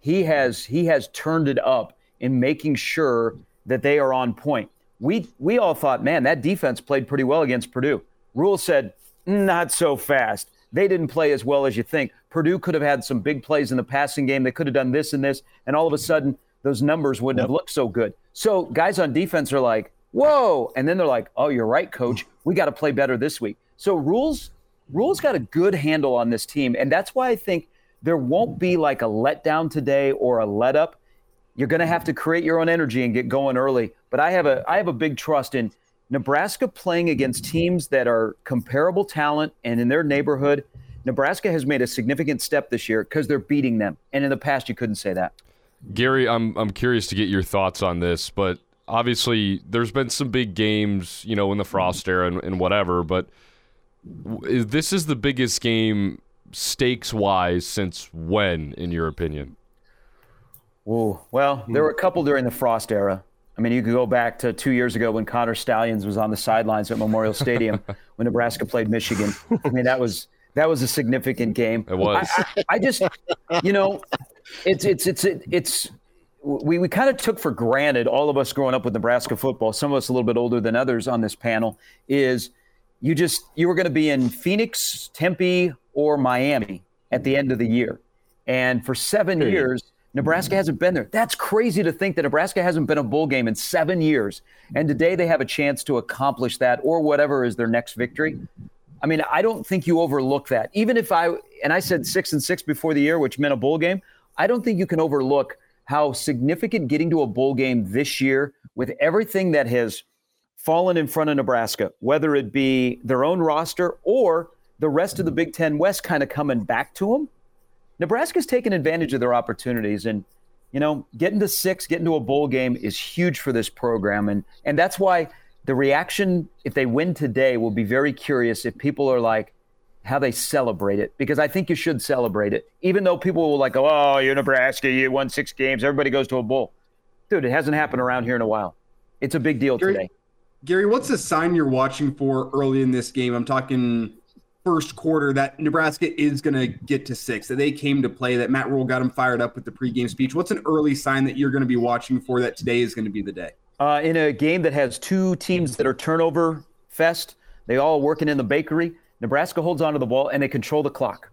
He has he has turned it up in making sure that they are on point. We we all thought, man, that defense played pretty well against Purdue. Rhule said, not so fast. They didn't play as well as you think. Purdue could have had some big plays in the passing game. They could have done this and this, and all of a sudden those numbers wouldn't yep. have looked so good. So guys on defense are like, whoa, and then they're like, oh, you're right, coach. We got to play better this week. So rules, Rhule's got a good handle on this team, and that's why I think there won't be like a letdown today or a let up. You're going to have to create your own energy and get going early. But I have a I have a big trust in Nebraska playing against teams that are comparable talent and in their neighborhood. Nebraska has made a significant step this year because they're beating them. And in the past, you couldn't say that. Gary, I'm I'm curious to get your thoughts on this, but obviously there's been some big games, you know, in the Frost era and, and whatever. But this is the biggest game stakes wise since when, in your opinion? Oh, well, hmm. there were a couple during the Frost era. I mean, you could go back to two years ago when Connor Stalions was on the sidelines at Memorial Stadium when Nebraska played Michigan. I mean, that was that was a significant game. It was. I, I, I just, you know, it's it's it's it's we, we kind of took for granted all of us growing up with Nebraska football. Some of us a little bit older than others on this panel is you just you were going to be in Phoenix, Tempe, or Miami at the end of the year, and for seven years Nebraska hasn't been there. That's crazy to think that Nebraska hasn't been a bowl game in seven years. And today they have a chance to accomplish that or whatever is their next victory. I mean, I don't think you overlook that. Even if I, and I said six and six before the year, which meant a bowl game, I don't think you can overlook how significant getting to a bowl game this year with everything that has fallen in front of Nebraska, whether it be their own roster or the rest of the Big Ten West kind of coming back to them Nebraska's taken advantage of their opportunities. And, you know, getting to six, getting to a bowl game is huge for this program. And, and that's why the reaction, if they win today, will be very curious if people are like, how they celebrate it because I think you should celebrate it. Even though people will like, oh, you're Nebraska, you won six games, everybody goes to a bowl. Dude, it hasn't happened around here in a while. It's a big deal Gary, today. Gary, what's the sign you're watching for early in this game? I'm talking first quarter that Nebraska is going to get to six, that they came to play, that Matt Rhule got them fired up with the pregame speech. What's an early sign that you're going to be watching for that today is going to be the day? Uh, in a game that has two teams that are turnover fest, they all working in the bakery. Nebraska holds onto the ball and they control the clock.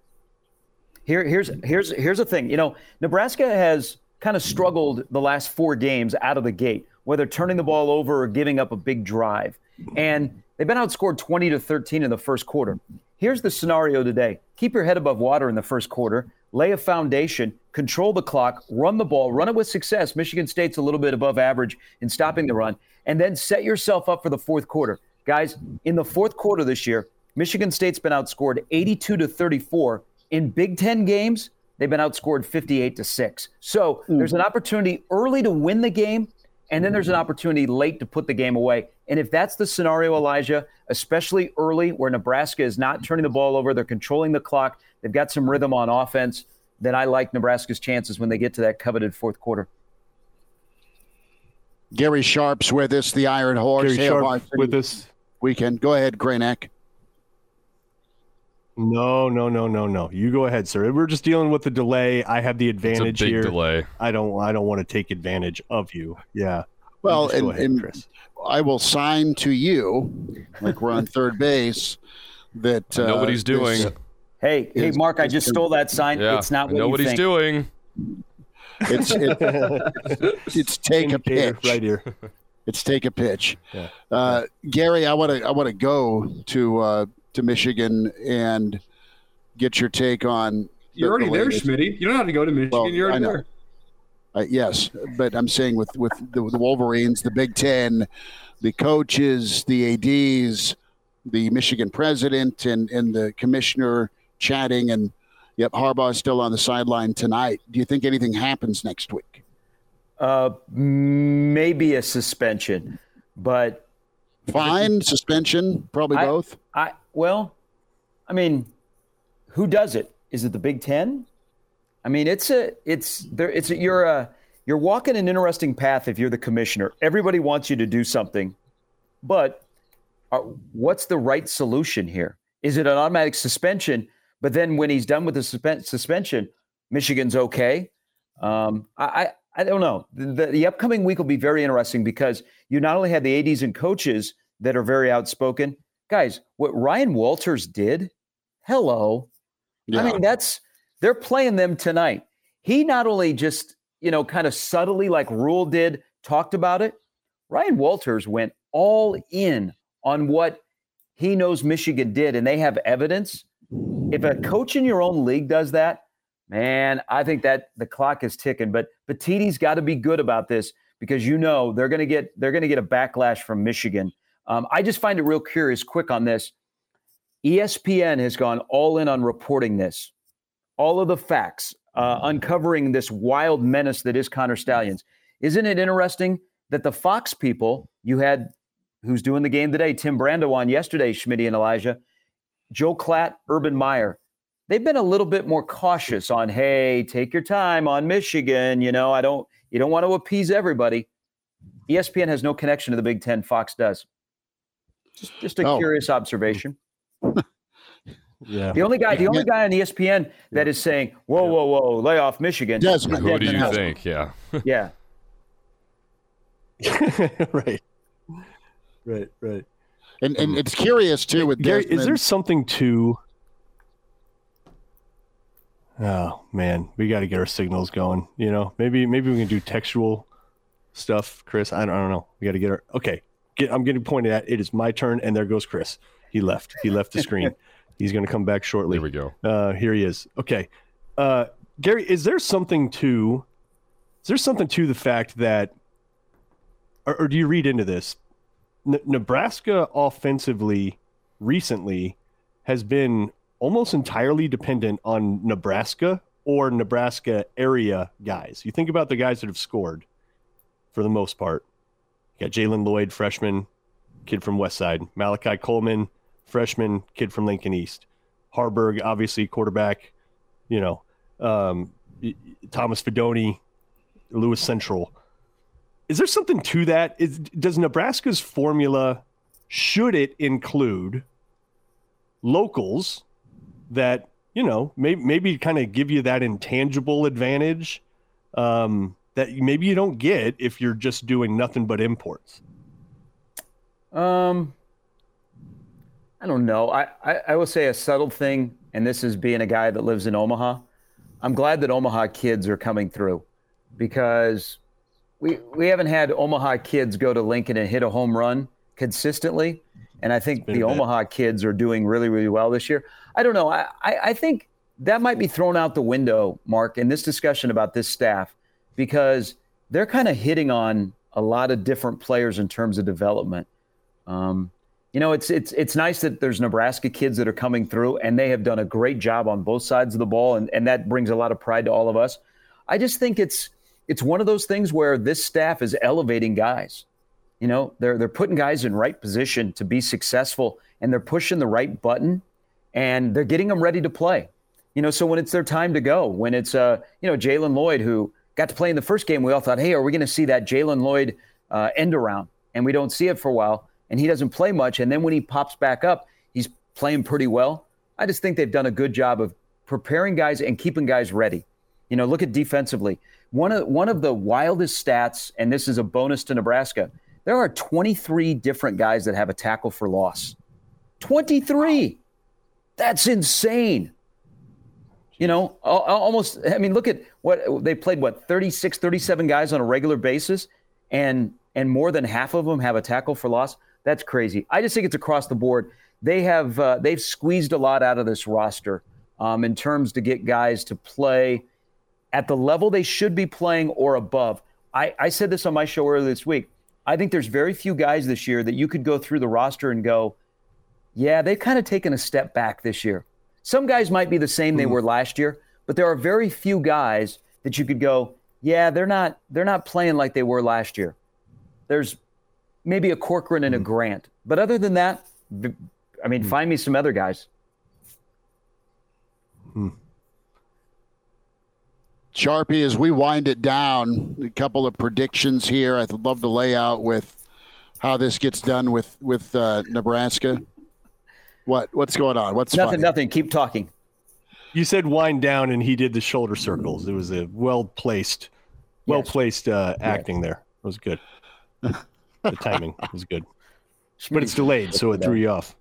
Here, here's here's here's the thing. You know, Nebraska has kind of struggled the last four games out of the gate, whether turning the ball over or giving up a big drive. And they've been outscored 20 to 13 in the first quarter. Here's the scenario today keep your head above water in the first quarter, lay a foundation, control the clock, run the ball, run it with success. Michigan State's a little bit above average in stopping the run, and then set yourself up for the fourth quarter. Guys, in the fourth quarter this year, Michigan State's been outscored 82 to 34. In Big Ten games, they've been outscored 58 to 6. So hmm. there's an opportunity early to win the game, and then there's an opportunity late to put the game away. And if that's the scenario, Elijah, especially early where Nebraska is not turning the ball over, they're controlling the clock, they've got some rhythm on offense, then I like Nebraska's chances when they get to that coveted fourth quarter. Gary Sharp's with us, the Iron Horse. Gary Sharp with us. Weekend. Go ahead, Kraynak. No, no, no, no, no. You go ahead, sir. We're just dealing with the delay. I have the It's a advantage big here. delay. I don't. I don't want to take advantage of you. Yeah. Well, Just and, ahead, and Chris. I will sign to you, like we're on third base, that I know uh, what he's doing. this- Hey, hey, Is- Mark, I just stole that sign. Yeah, it's not I what know you what he's think. doing. It's it, it's take a Indicator pitch. right here. It's take a pitch. Yeah. Uh, Gary, I want to I want to go to uh, to Michigan and get your take on. You're the- already the there, latest- Schmitty. You don't have to go to Michigan. Well, You're already there. Uh, yes, but I'm saying with with the, the Wolverines, the Big Ten, the coaches, the ads, the Michigan president, and and the commissioner chatting, and yep, Harbaugh is still on the sideline tonight. Do you think anything happens next week? Uh, maybe a suspension, but Fine, suspension, probably I- both. I well, I mean, who does it? Is it the Big Ten? I mean, it's a it's there. It's a, you're a you're walking an interesting path if you're the commissioner. Everybody wants you to do something, but uh, what's the right solution here? Is it an automatic suspension? But then when he's done with the suspen- suspension, Michigan's okay. Um, I, I I don't know. The, the upcoming week will be very interesting because you not only have the ads and coaches that are very outspoken, guys. What Ryan Walters did, hello. I mean, that's they're playing them tonight. He not only just, you know, kind of subtly like Rhule did, talked about it. Ryan Walters went all in on what he knows Michigan did, and they have evidence. If a coach in your own league does that, man, I think that the clock is ticking. But Petitti's got to be good about this because you know they're going to get they're going to get a backlash from Michigan. Um, I just find it real curious. Quick on this, ESPN has gone all in on reporting this, all of the facts, uh, uncovering this wild menace that is Connor Stalions. Isn't it interesting that the Fox people you had, who's doing the game today, Tim Brando on yesterday, Schmitty and Elijah, Joel Klatt, Urban Meyer, they've been a little bit more cautious on, hey, take your time on Michigan. You know, I don't, you don't want to appease everybody. ESPN has no connection to the Big Ten. Fox does. Just, just a Oh. curious observation. Yeah. The only guy, the only guy on ESPN that is saying, "Whoa, whoa, whoa, lay off Michigan." Desmond. Who do you Desmond think? Yeah. Yeah, right. Right. Right. And and um, it's curious too with Gary, is there something to? Oh man, we got to get our signals going. You know, maybe maybe we can do textual stuff, Chris. I don't, I don't know. We got to get our okay. Get, I'm getting pointed at. It is my turn, and there goes Chris. He left. He left the screen. He's going to come back shortly. Here we go. Uh, here he is. Okay, uh, Gary, is there something to? Is there something to the fact that, or, or do you read into this? N- Nebraska offensively recently has been almost entirely dependent on Nebraska or Nebraska area guys. You think about the guys that have scored for the most part. You got Jaylen Lloyd, freshman, kid from West Side. Malachi Coleman, freshman, kid from Lincoln East. Haarberg, obviously quarterback. You know, um, Thomas Fidone, Lewis Central. Is there something to that? Is, does Nebraska's formula should it include locals that you know maybe maybe kind of give you that intangible advantage um, that maybe you don't get if you're just doing nothing but imports? Um, I don't know. I, I, I will say a subtle thing, and this is being a guy that lives in Omaha. I'm glad that Omaha kids are coming through because we we haven't had Omaha kids go to Lincoln and hit a home run consistently. And I think the. Omaha kids are doing really, really well this year. I don't know. I, I, I think that might be thrown out the window, Mark, in this discussion about this staff, because they're kind of hitting on a lot of different players in terms of development. Um, you know, it's it's it's nice that there's Nebraska kids that are coming through, and they have done a great job on both sides of the ball, and, and that brings a lot of pride to all of us. I just think it's it's one of those things where this staff is elevating guys. You know, they're they're putting guys in right position to be successful, and they're pushing the right button, and they're getting them ready to play. You know, so when it's their time to go, when it's uh, you know, Jaylen Lloyd who got to play in the first game, we all thought, hey, are we going to see that Jaylen Lloyd uh, end around? And we don't see it for a while and he doesn't play much. And then when he pops back up, he's playing pretty well. I just think they've done a good job of preparing guys and keeping guys ready. You know, look at defensively. One of one of the wildest stats, and this is a bonus to Nebraska. There are 23 different guys that have a tackle for loss. 23. That's insane. You know, almost I mean, look at what they played what 36 37 guys on a regular basis and and more than half of them have a tackle for loss. That's crazy. I just think it's across the board. They have uh, they've squeezed a lot out of this roster um, in terms to get guys to play at the level they should be playing or above. I, I said this on my show earlier this week. I think there's very few guys this year that you could go through the roster and go, yeah, they've kind of taken a step back this year. Some guys might be the same they hmm. were last year, but there are very few guys that you could go, yeah, they're not they're not playing like they were last year. There's maybe a Corcoran and a hmm. Grant. But other than that, I mean, hmm. find me some other guys. Hmm. Sharpie, as we wind it down, a couple of predictions here. I'd love to lay out with how this gets done with with uh, Nebraska. What what's going on? What's nothing? Funny? Nothing. Keep talking. You said wind down, and he did the shoulder circles. It was a well placed, well placed uh, acting yes. there. It was good. the timing was good, but it's delayed, so it threw you off.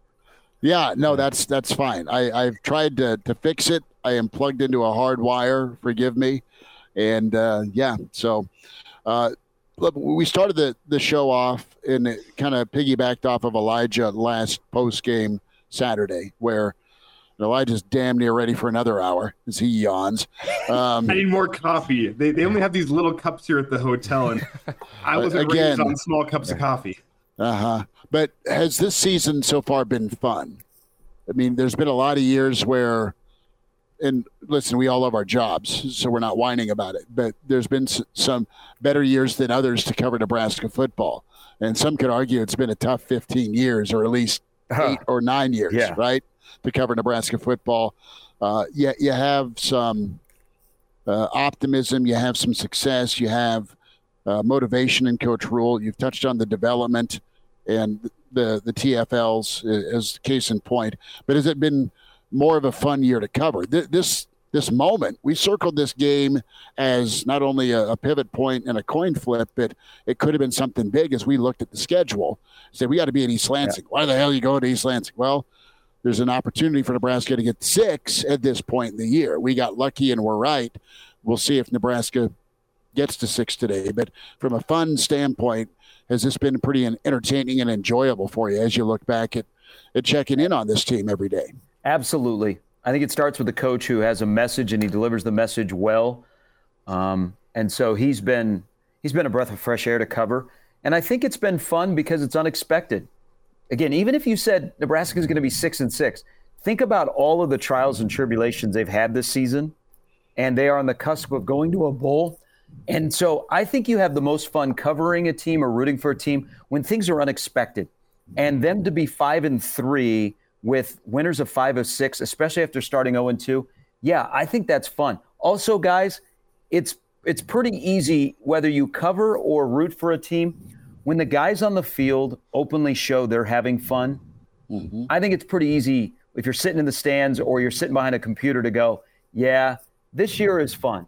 Yeah, no, that's that's fine. I, I've tried to, to fix it. I am plugged into a hard wire. Forgive me, and uh, yeah. So, uh, look, we started the the show off and it kind of piggybacked off of Elijah last post game Saturday, where Elijah's damn near ready for another hour as he yawns. Um, I need more coffee. They, they only have these little cups here at the hotel, and I wasn't again, raised on small cups of coffee. Uh huh. But has this season so far been fun? I mean, there's been a lot of years where, and listen, we all love our jobs, so we're not whining about it. But there's been some better years than others to cover Nebraska football, and some could argue it's been a tough 15 years, or at least eight or nine years, yeah. right? to cover Nebraska football. Uh, you, you have some uh, optimism, you have some success, you have uh, motivation in Coach Rhule. You've touched on the development and the the TFLs as case in point. But has it been more of a fun year to cover? This this moment, we circled this game as not only a, a, pivot point and a coin flip, but it could have been something big as we looked at the schedule. Said we got to be in East Lansing. Yeah. Why the hell are you going to East Lansing? Well, there's an opportunity for Nebraska to get six at this point in the year. We got lucky and we're right. We'll see if Nebraska gets to six today. But from a fun standpoint, has this been pretty entertaining and enjoyable for you as you look back at, at checking in on this team every day? Absolutely. I think it starts with a coach who has a message and he delivers the message well. Um, and so he's been he's been a breath of fresh air to cover. And I think it's been fun because it's unexpected again, even if you said Nebraska is going to be six and six, think about all of the trials and tribulations they've had this season, and they are on the cusp of going to a bowl. And so I think you have the most fun covering a team or rooting for a team when things are unexpected. And them to be five and three with winners of five of six, especially after starting 0 and 2, yeah, I think that's fun. Also, guys, it's it's pretty easy whether you cover or root for a team when the guys on the field openly show they're having fun, mm-hmm. I think it's pretty easy if you're sitting in the stands or you're sitting behind a computer to go, yeah, this year is fun.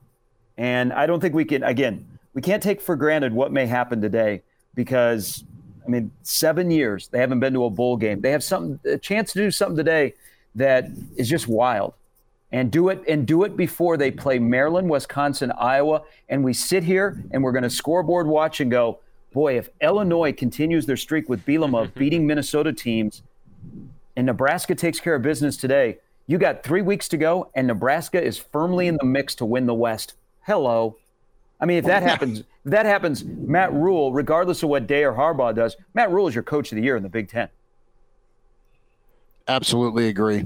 And I don't think we can, again, we can't take for granted what may happen today because, I mean, seven years they haven't been to a bowl game. They have something, a chance to do something today that is just wild. And do it and do it before they play Maryland, Wisconsin, Iowa, and we sit here and we're going to scoreboard watch and go, boy, if Illinois continues their streak with Bielema of beating Minnesota teams and Nebraska takes care of business today, You got three weeks to go, and Nebraska is firmly in the mix to win the West. Hello. I mean, if that happens, if that happens, Matt Rhule, regardless of what Day or Harbaugh does, Matt Rhule is your coach of the year in the Big Ten. Absolutely agree.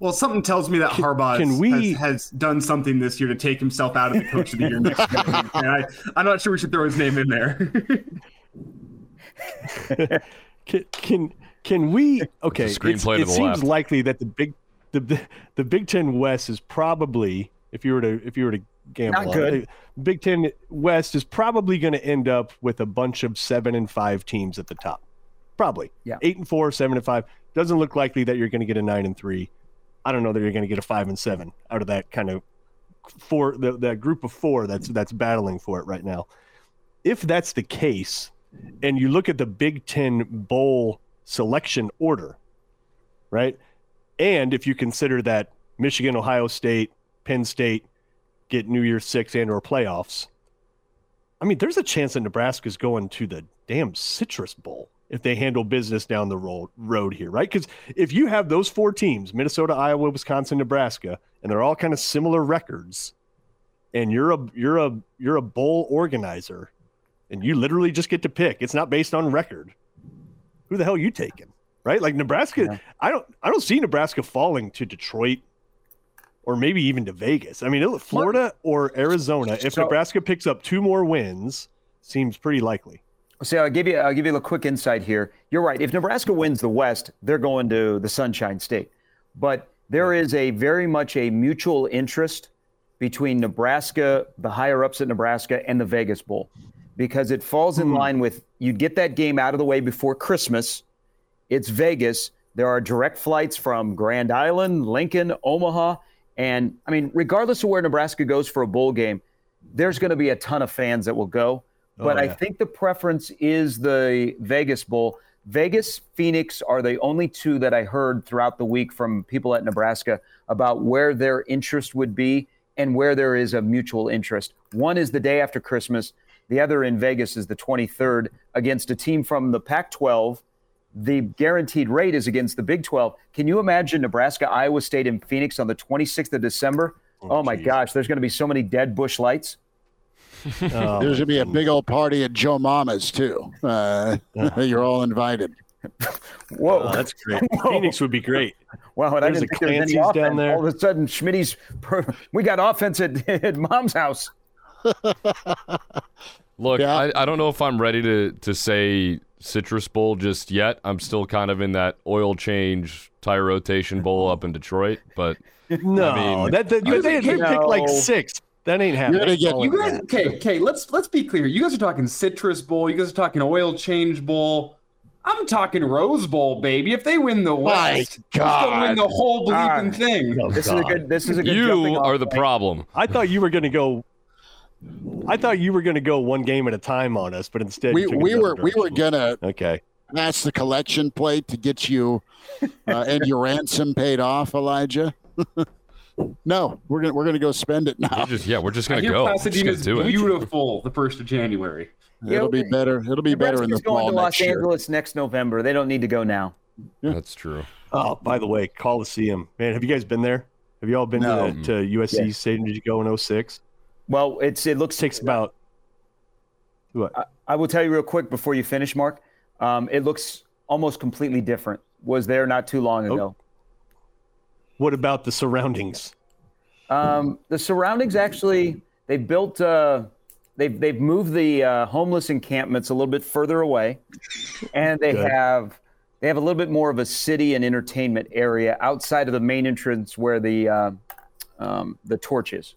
Well, something tells me that Harbaugh can has- we- has, has done something this year to take himself out of the coach of the year next year. And I, I'm not sure we should throw his name in there. Can can, can we? Okay, It's a screenplay to it seems left. likely that the big the the Big Ten West is probably if you were to if you were to gamble, Not good. Big Ten West is probably going to end up with a bunch of seven and five teams at the top. Probably, Yeah. eight and four, seven and five. Doesn't look likely that you're going to get a nine and three. I don't know that you're going to get a five and seven out of that kind of four the, that group of four that's that's battling for it right now. If that's the case, and you look at the Big Ten bowl selection order, right? And if you consider that Michigan, Ohio State, Penn State get New Year's Six and or playoffs, I mean, there's a chance that Nebraska's going to the damn Citrus Bowl if they handle business down the road, road here, right? Because if you have those four teams, Minnesota, Iowa, Wisconsin, Nebraska, and they're all kind of similar records, and you're a you're a you're a bowl organizer, and you literally just get to pick. It's not based on record. Who the hell are you taking? Right? Like Nebraska, I don't I don't see Nebraska falling to Detroit or maybe even to Vegas. I mean, Florida or Arizona, if So- Nebraska picks up two more wins, seems pretty likely. See, I'll give you I'll give you a quick insight here. You're right. If Nebraska wins the West, they're going to the Sunshine State. But there is a very much a mutual interest between Nebraska, the higher ups at Nebraska, and the Vegas Bowl, because it falls in hmm. line with you'd get that game out of the way before Christmas. It's Vegas. There are direct flights from Grand Island, Lincoln, Omaha, and I mean, regardless of where Nebraska goes for a bowl game, there's going to be a ton of fans that will go. Oh, but Oh, I think the preference is the Vegas Bowl. Vegas, Phoenix are the only two that I heard throughout the week from people at Nebraska about where their interest would be and where there is a mutual interest. One is the day after Christmas, the other in Vegas is the 23rd against a team from the Pac 12. The guaranteed rate is against the Big 12. Can you imagine Nebraska, Iowa State, and Phoenix on the 26th of December? Oh, my gosh, there's going to be so many dead Busch Lights. Oh, There's gonna be a big old party at Joe Mama's too. Uh, you're all invited. Whoa. Oh, that's great. Phoenix would be great. Wow, and I didn't a think there was any offense. down there. All of a sudden, Schmitty's, we got offense at, at mom's house. Look, Yeah. I, I don't know if I'm ready to to say Citrus Bowl just yet. I'm still kind of in that oil change tire rotation bowl up in Detroit, but No, mean- that, that, You they, guys- they picked like six. That ain't happening. gonna get- You guys, yeah. okay, okay. Let's let's be clear. You guys are talking Citrus Bowl. You guys are talking Oil Change Bowl. I'm talking Rose Bowl, baby. If they win the West, they'll win the whole bleeping ah. thing. Oh, This is a good. This is a good. you are the point. problem. I thought you were going to go. I thought you were going to go one game at a time on us, but instead We we another were we were gonna Okay. pass the collection plate to get you uh, and your ransom paid off, Elijah. no, we're gonna we're gonna go spend it now. We're just yeah, we're just gonna hear go. Just gonna do it. beautiful the first of January. It'll be better. It'll be better in the Nebraska's going fall to Los year. Angeles next November. They don't need to go now. That's true. Oh, by the way, Coliseum, man, have you guys been there? Have you all been No. to, to USC Stadium? Did you go in 06? Well, it's it looks. Takes about what? I will tell you real quick before you finish, Mark. Um, it looks almost completely different. Was there not too long ago. What about the surroundings? Um, the surroundings actually they built. Uh, they've they've moved the uh, homeless encampments a little bit further away, and they Good. have they have a little bit more of a city and entertainment area outside of the main entrance where the uh, um, the torch is.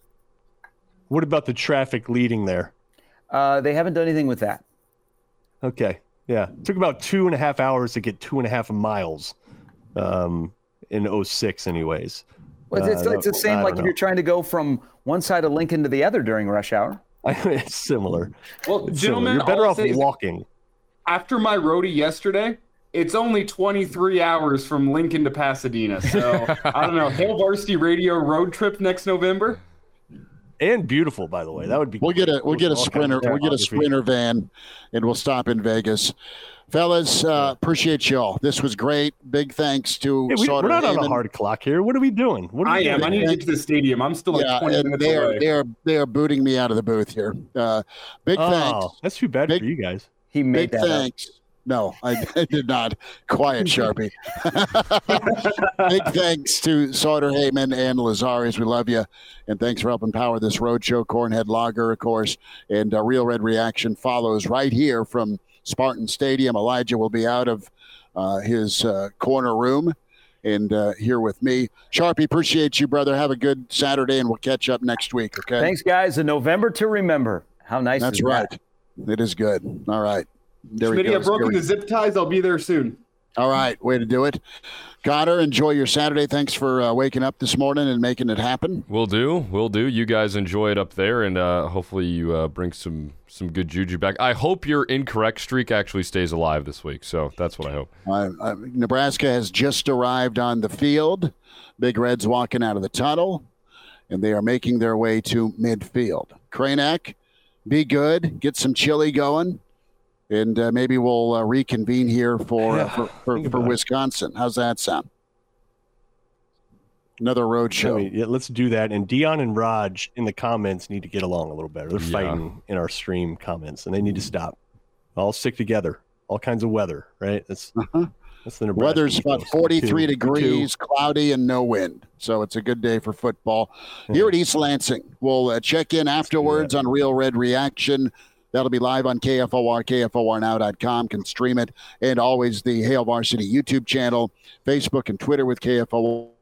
What about the traffic leading there? Uh, they haven't done anything with that. Okay. Yeah. It took about two and a half hours to get two and a half miles um, in 06, anyways. Well, it's, Uh, it's the same like don't if you're trying to go from one side of Lincoln to the other during rush hour. it's similar. Well, It's gentlemen, similar. You're better off walking. after my roadie yesterday, it's only 23 hours from Lincoln to Pasadena. So I don't know. Hail Varsity Radio road trip next November. And beautiful, by the way. That would be. We'll get a we'll get a sprinter we'll get a sprinter van, and we'll stop in Vegas. Fellas, uh, appreciate y'all. This was great. Big thanks to Hey, we, we're not on a hard clock here. What are we doing? What are I we am. doing? I need to get to the stadium. I'm still like yeah, 20 minutes they are away. they are they are booting me out of the booth here. Uh, big thanks. Oh, that's too bad Big- for you guys. He made Big that up. No, I, I did not. Quiet, Sharpie. Big thanks to Sauter Heyman and Lazarus. We love you. And thanks for helping power this road show. Cornhead Lager, of course. And uh, Real Red Reaction follows right here from Spartan Stadium. Elijah will be out of uh, his uh, corner room and uh, here with me. Sharpie, appreciate you, brother. Have a good Saturday, and we'll catch up next week, okay? Thanks, guys. A November to remember. How nice That's right. that? It is good. All right. There we Smitty, go. I've broken the zip ties. I'll be there soon. All right, way to do it. Connor, enjoy your Saturday. Thanks for uh, waking up this morning and making it happen. We'll do. We'll do. You guys enjoy it up there, and uh, hopefully you uh, bring some some good juju back. I hope your incorrect streak actually stays alive this week. So that's what I hope. Uh, uh, Nebraska has just arrived on the field. Big Red's walking out of the tunnel, and they are making their way to midfield. Kraynak, be good. Get some chili going, and uh, maybe we'll uh, reconvene here for uh, for, for, for. Wisconsin. How's that sound? Another road I show. mean, yeah, let's do that. And Dion and Raj in the comments need to get along a little better. They're Yeah. fighting in our stream comments, and they need to stop. All stick together. All kinds of weather, right? That's Uh-huh. that's the Nebraska Weather's about 43 Two- degrees, cloudy, and no wind. So it's a good day for football. Here at East Lansing, we'll uh, check in afterwards on Real Red Reaction. That'll be live on KFOR, KFORnow.com, can stream it, and always the Hail Varsity YouTube channel, Facebook and Twitter with KFOR.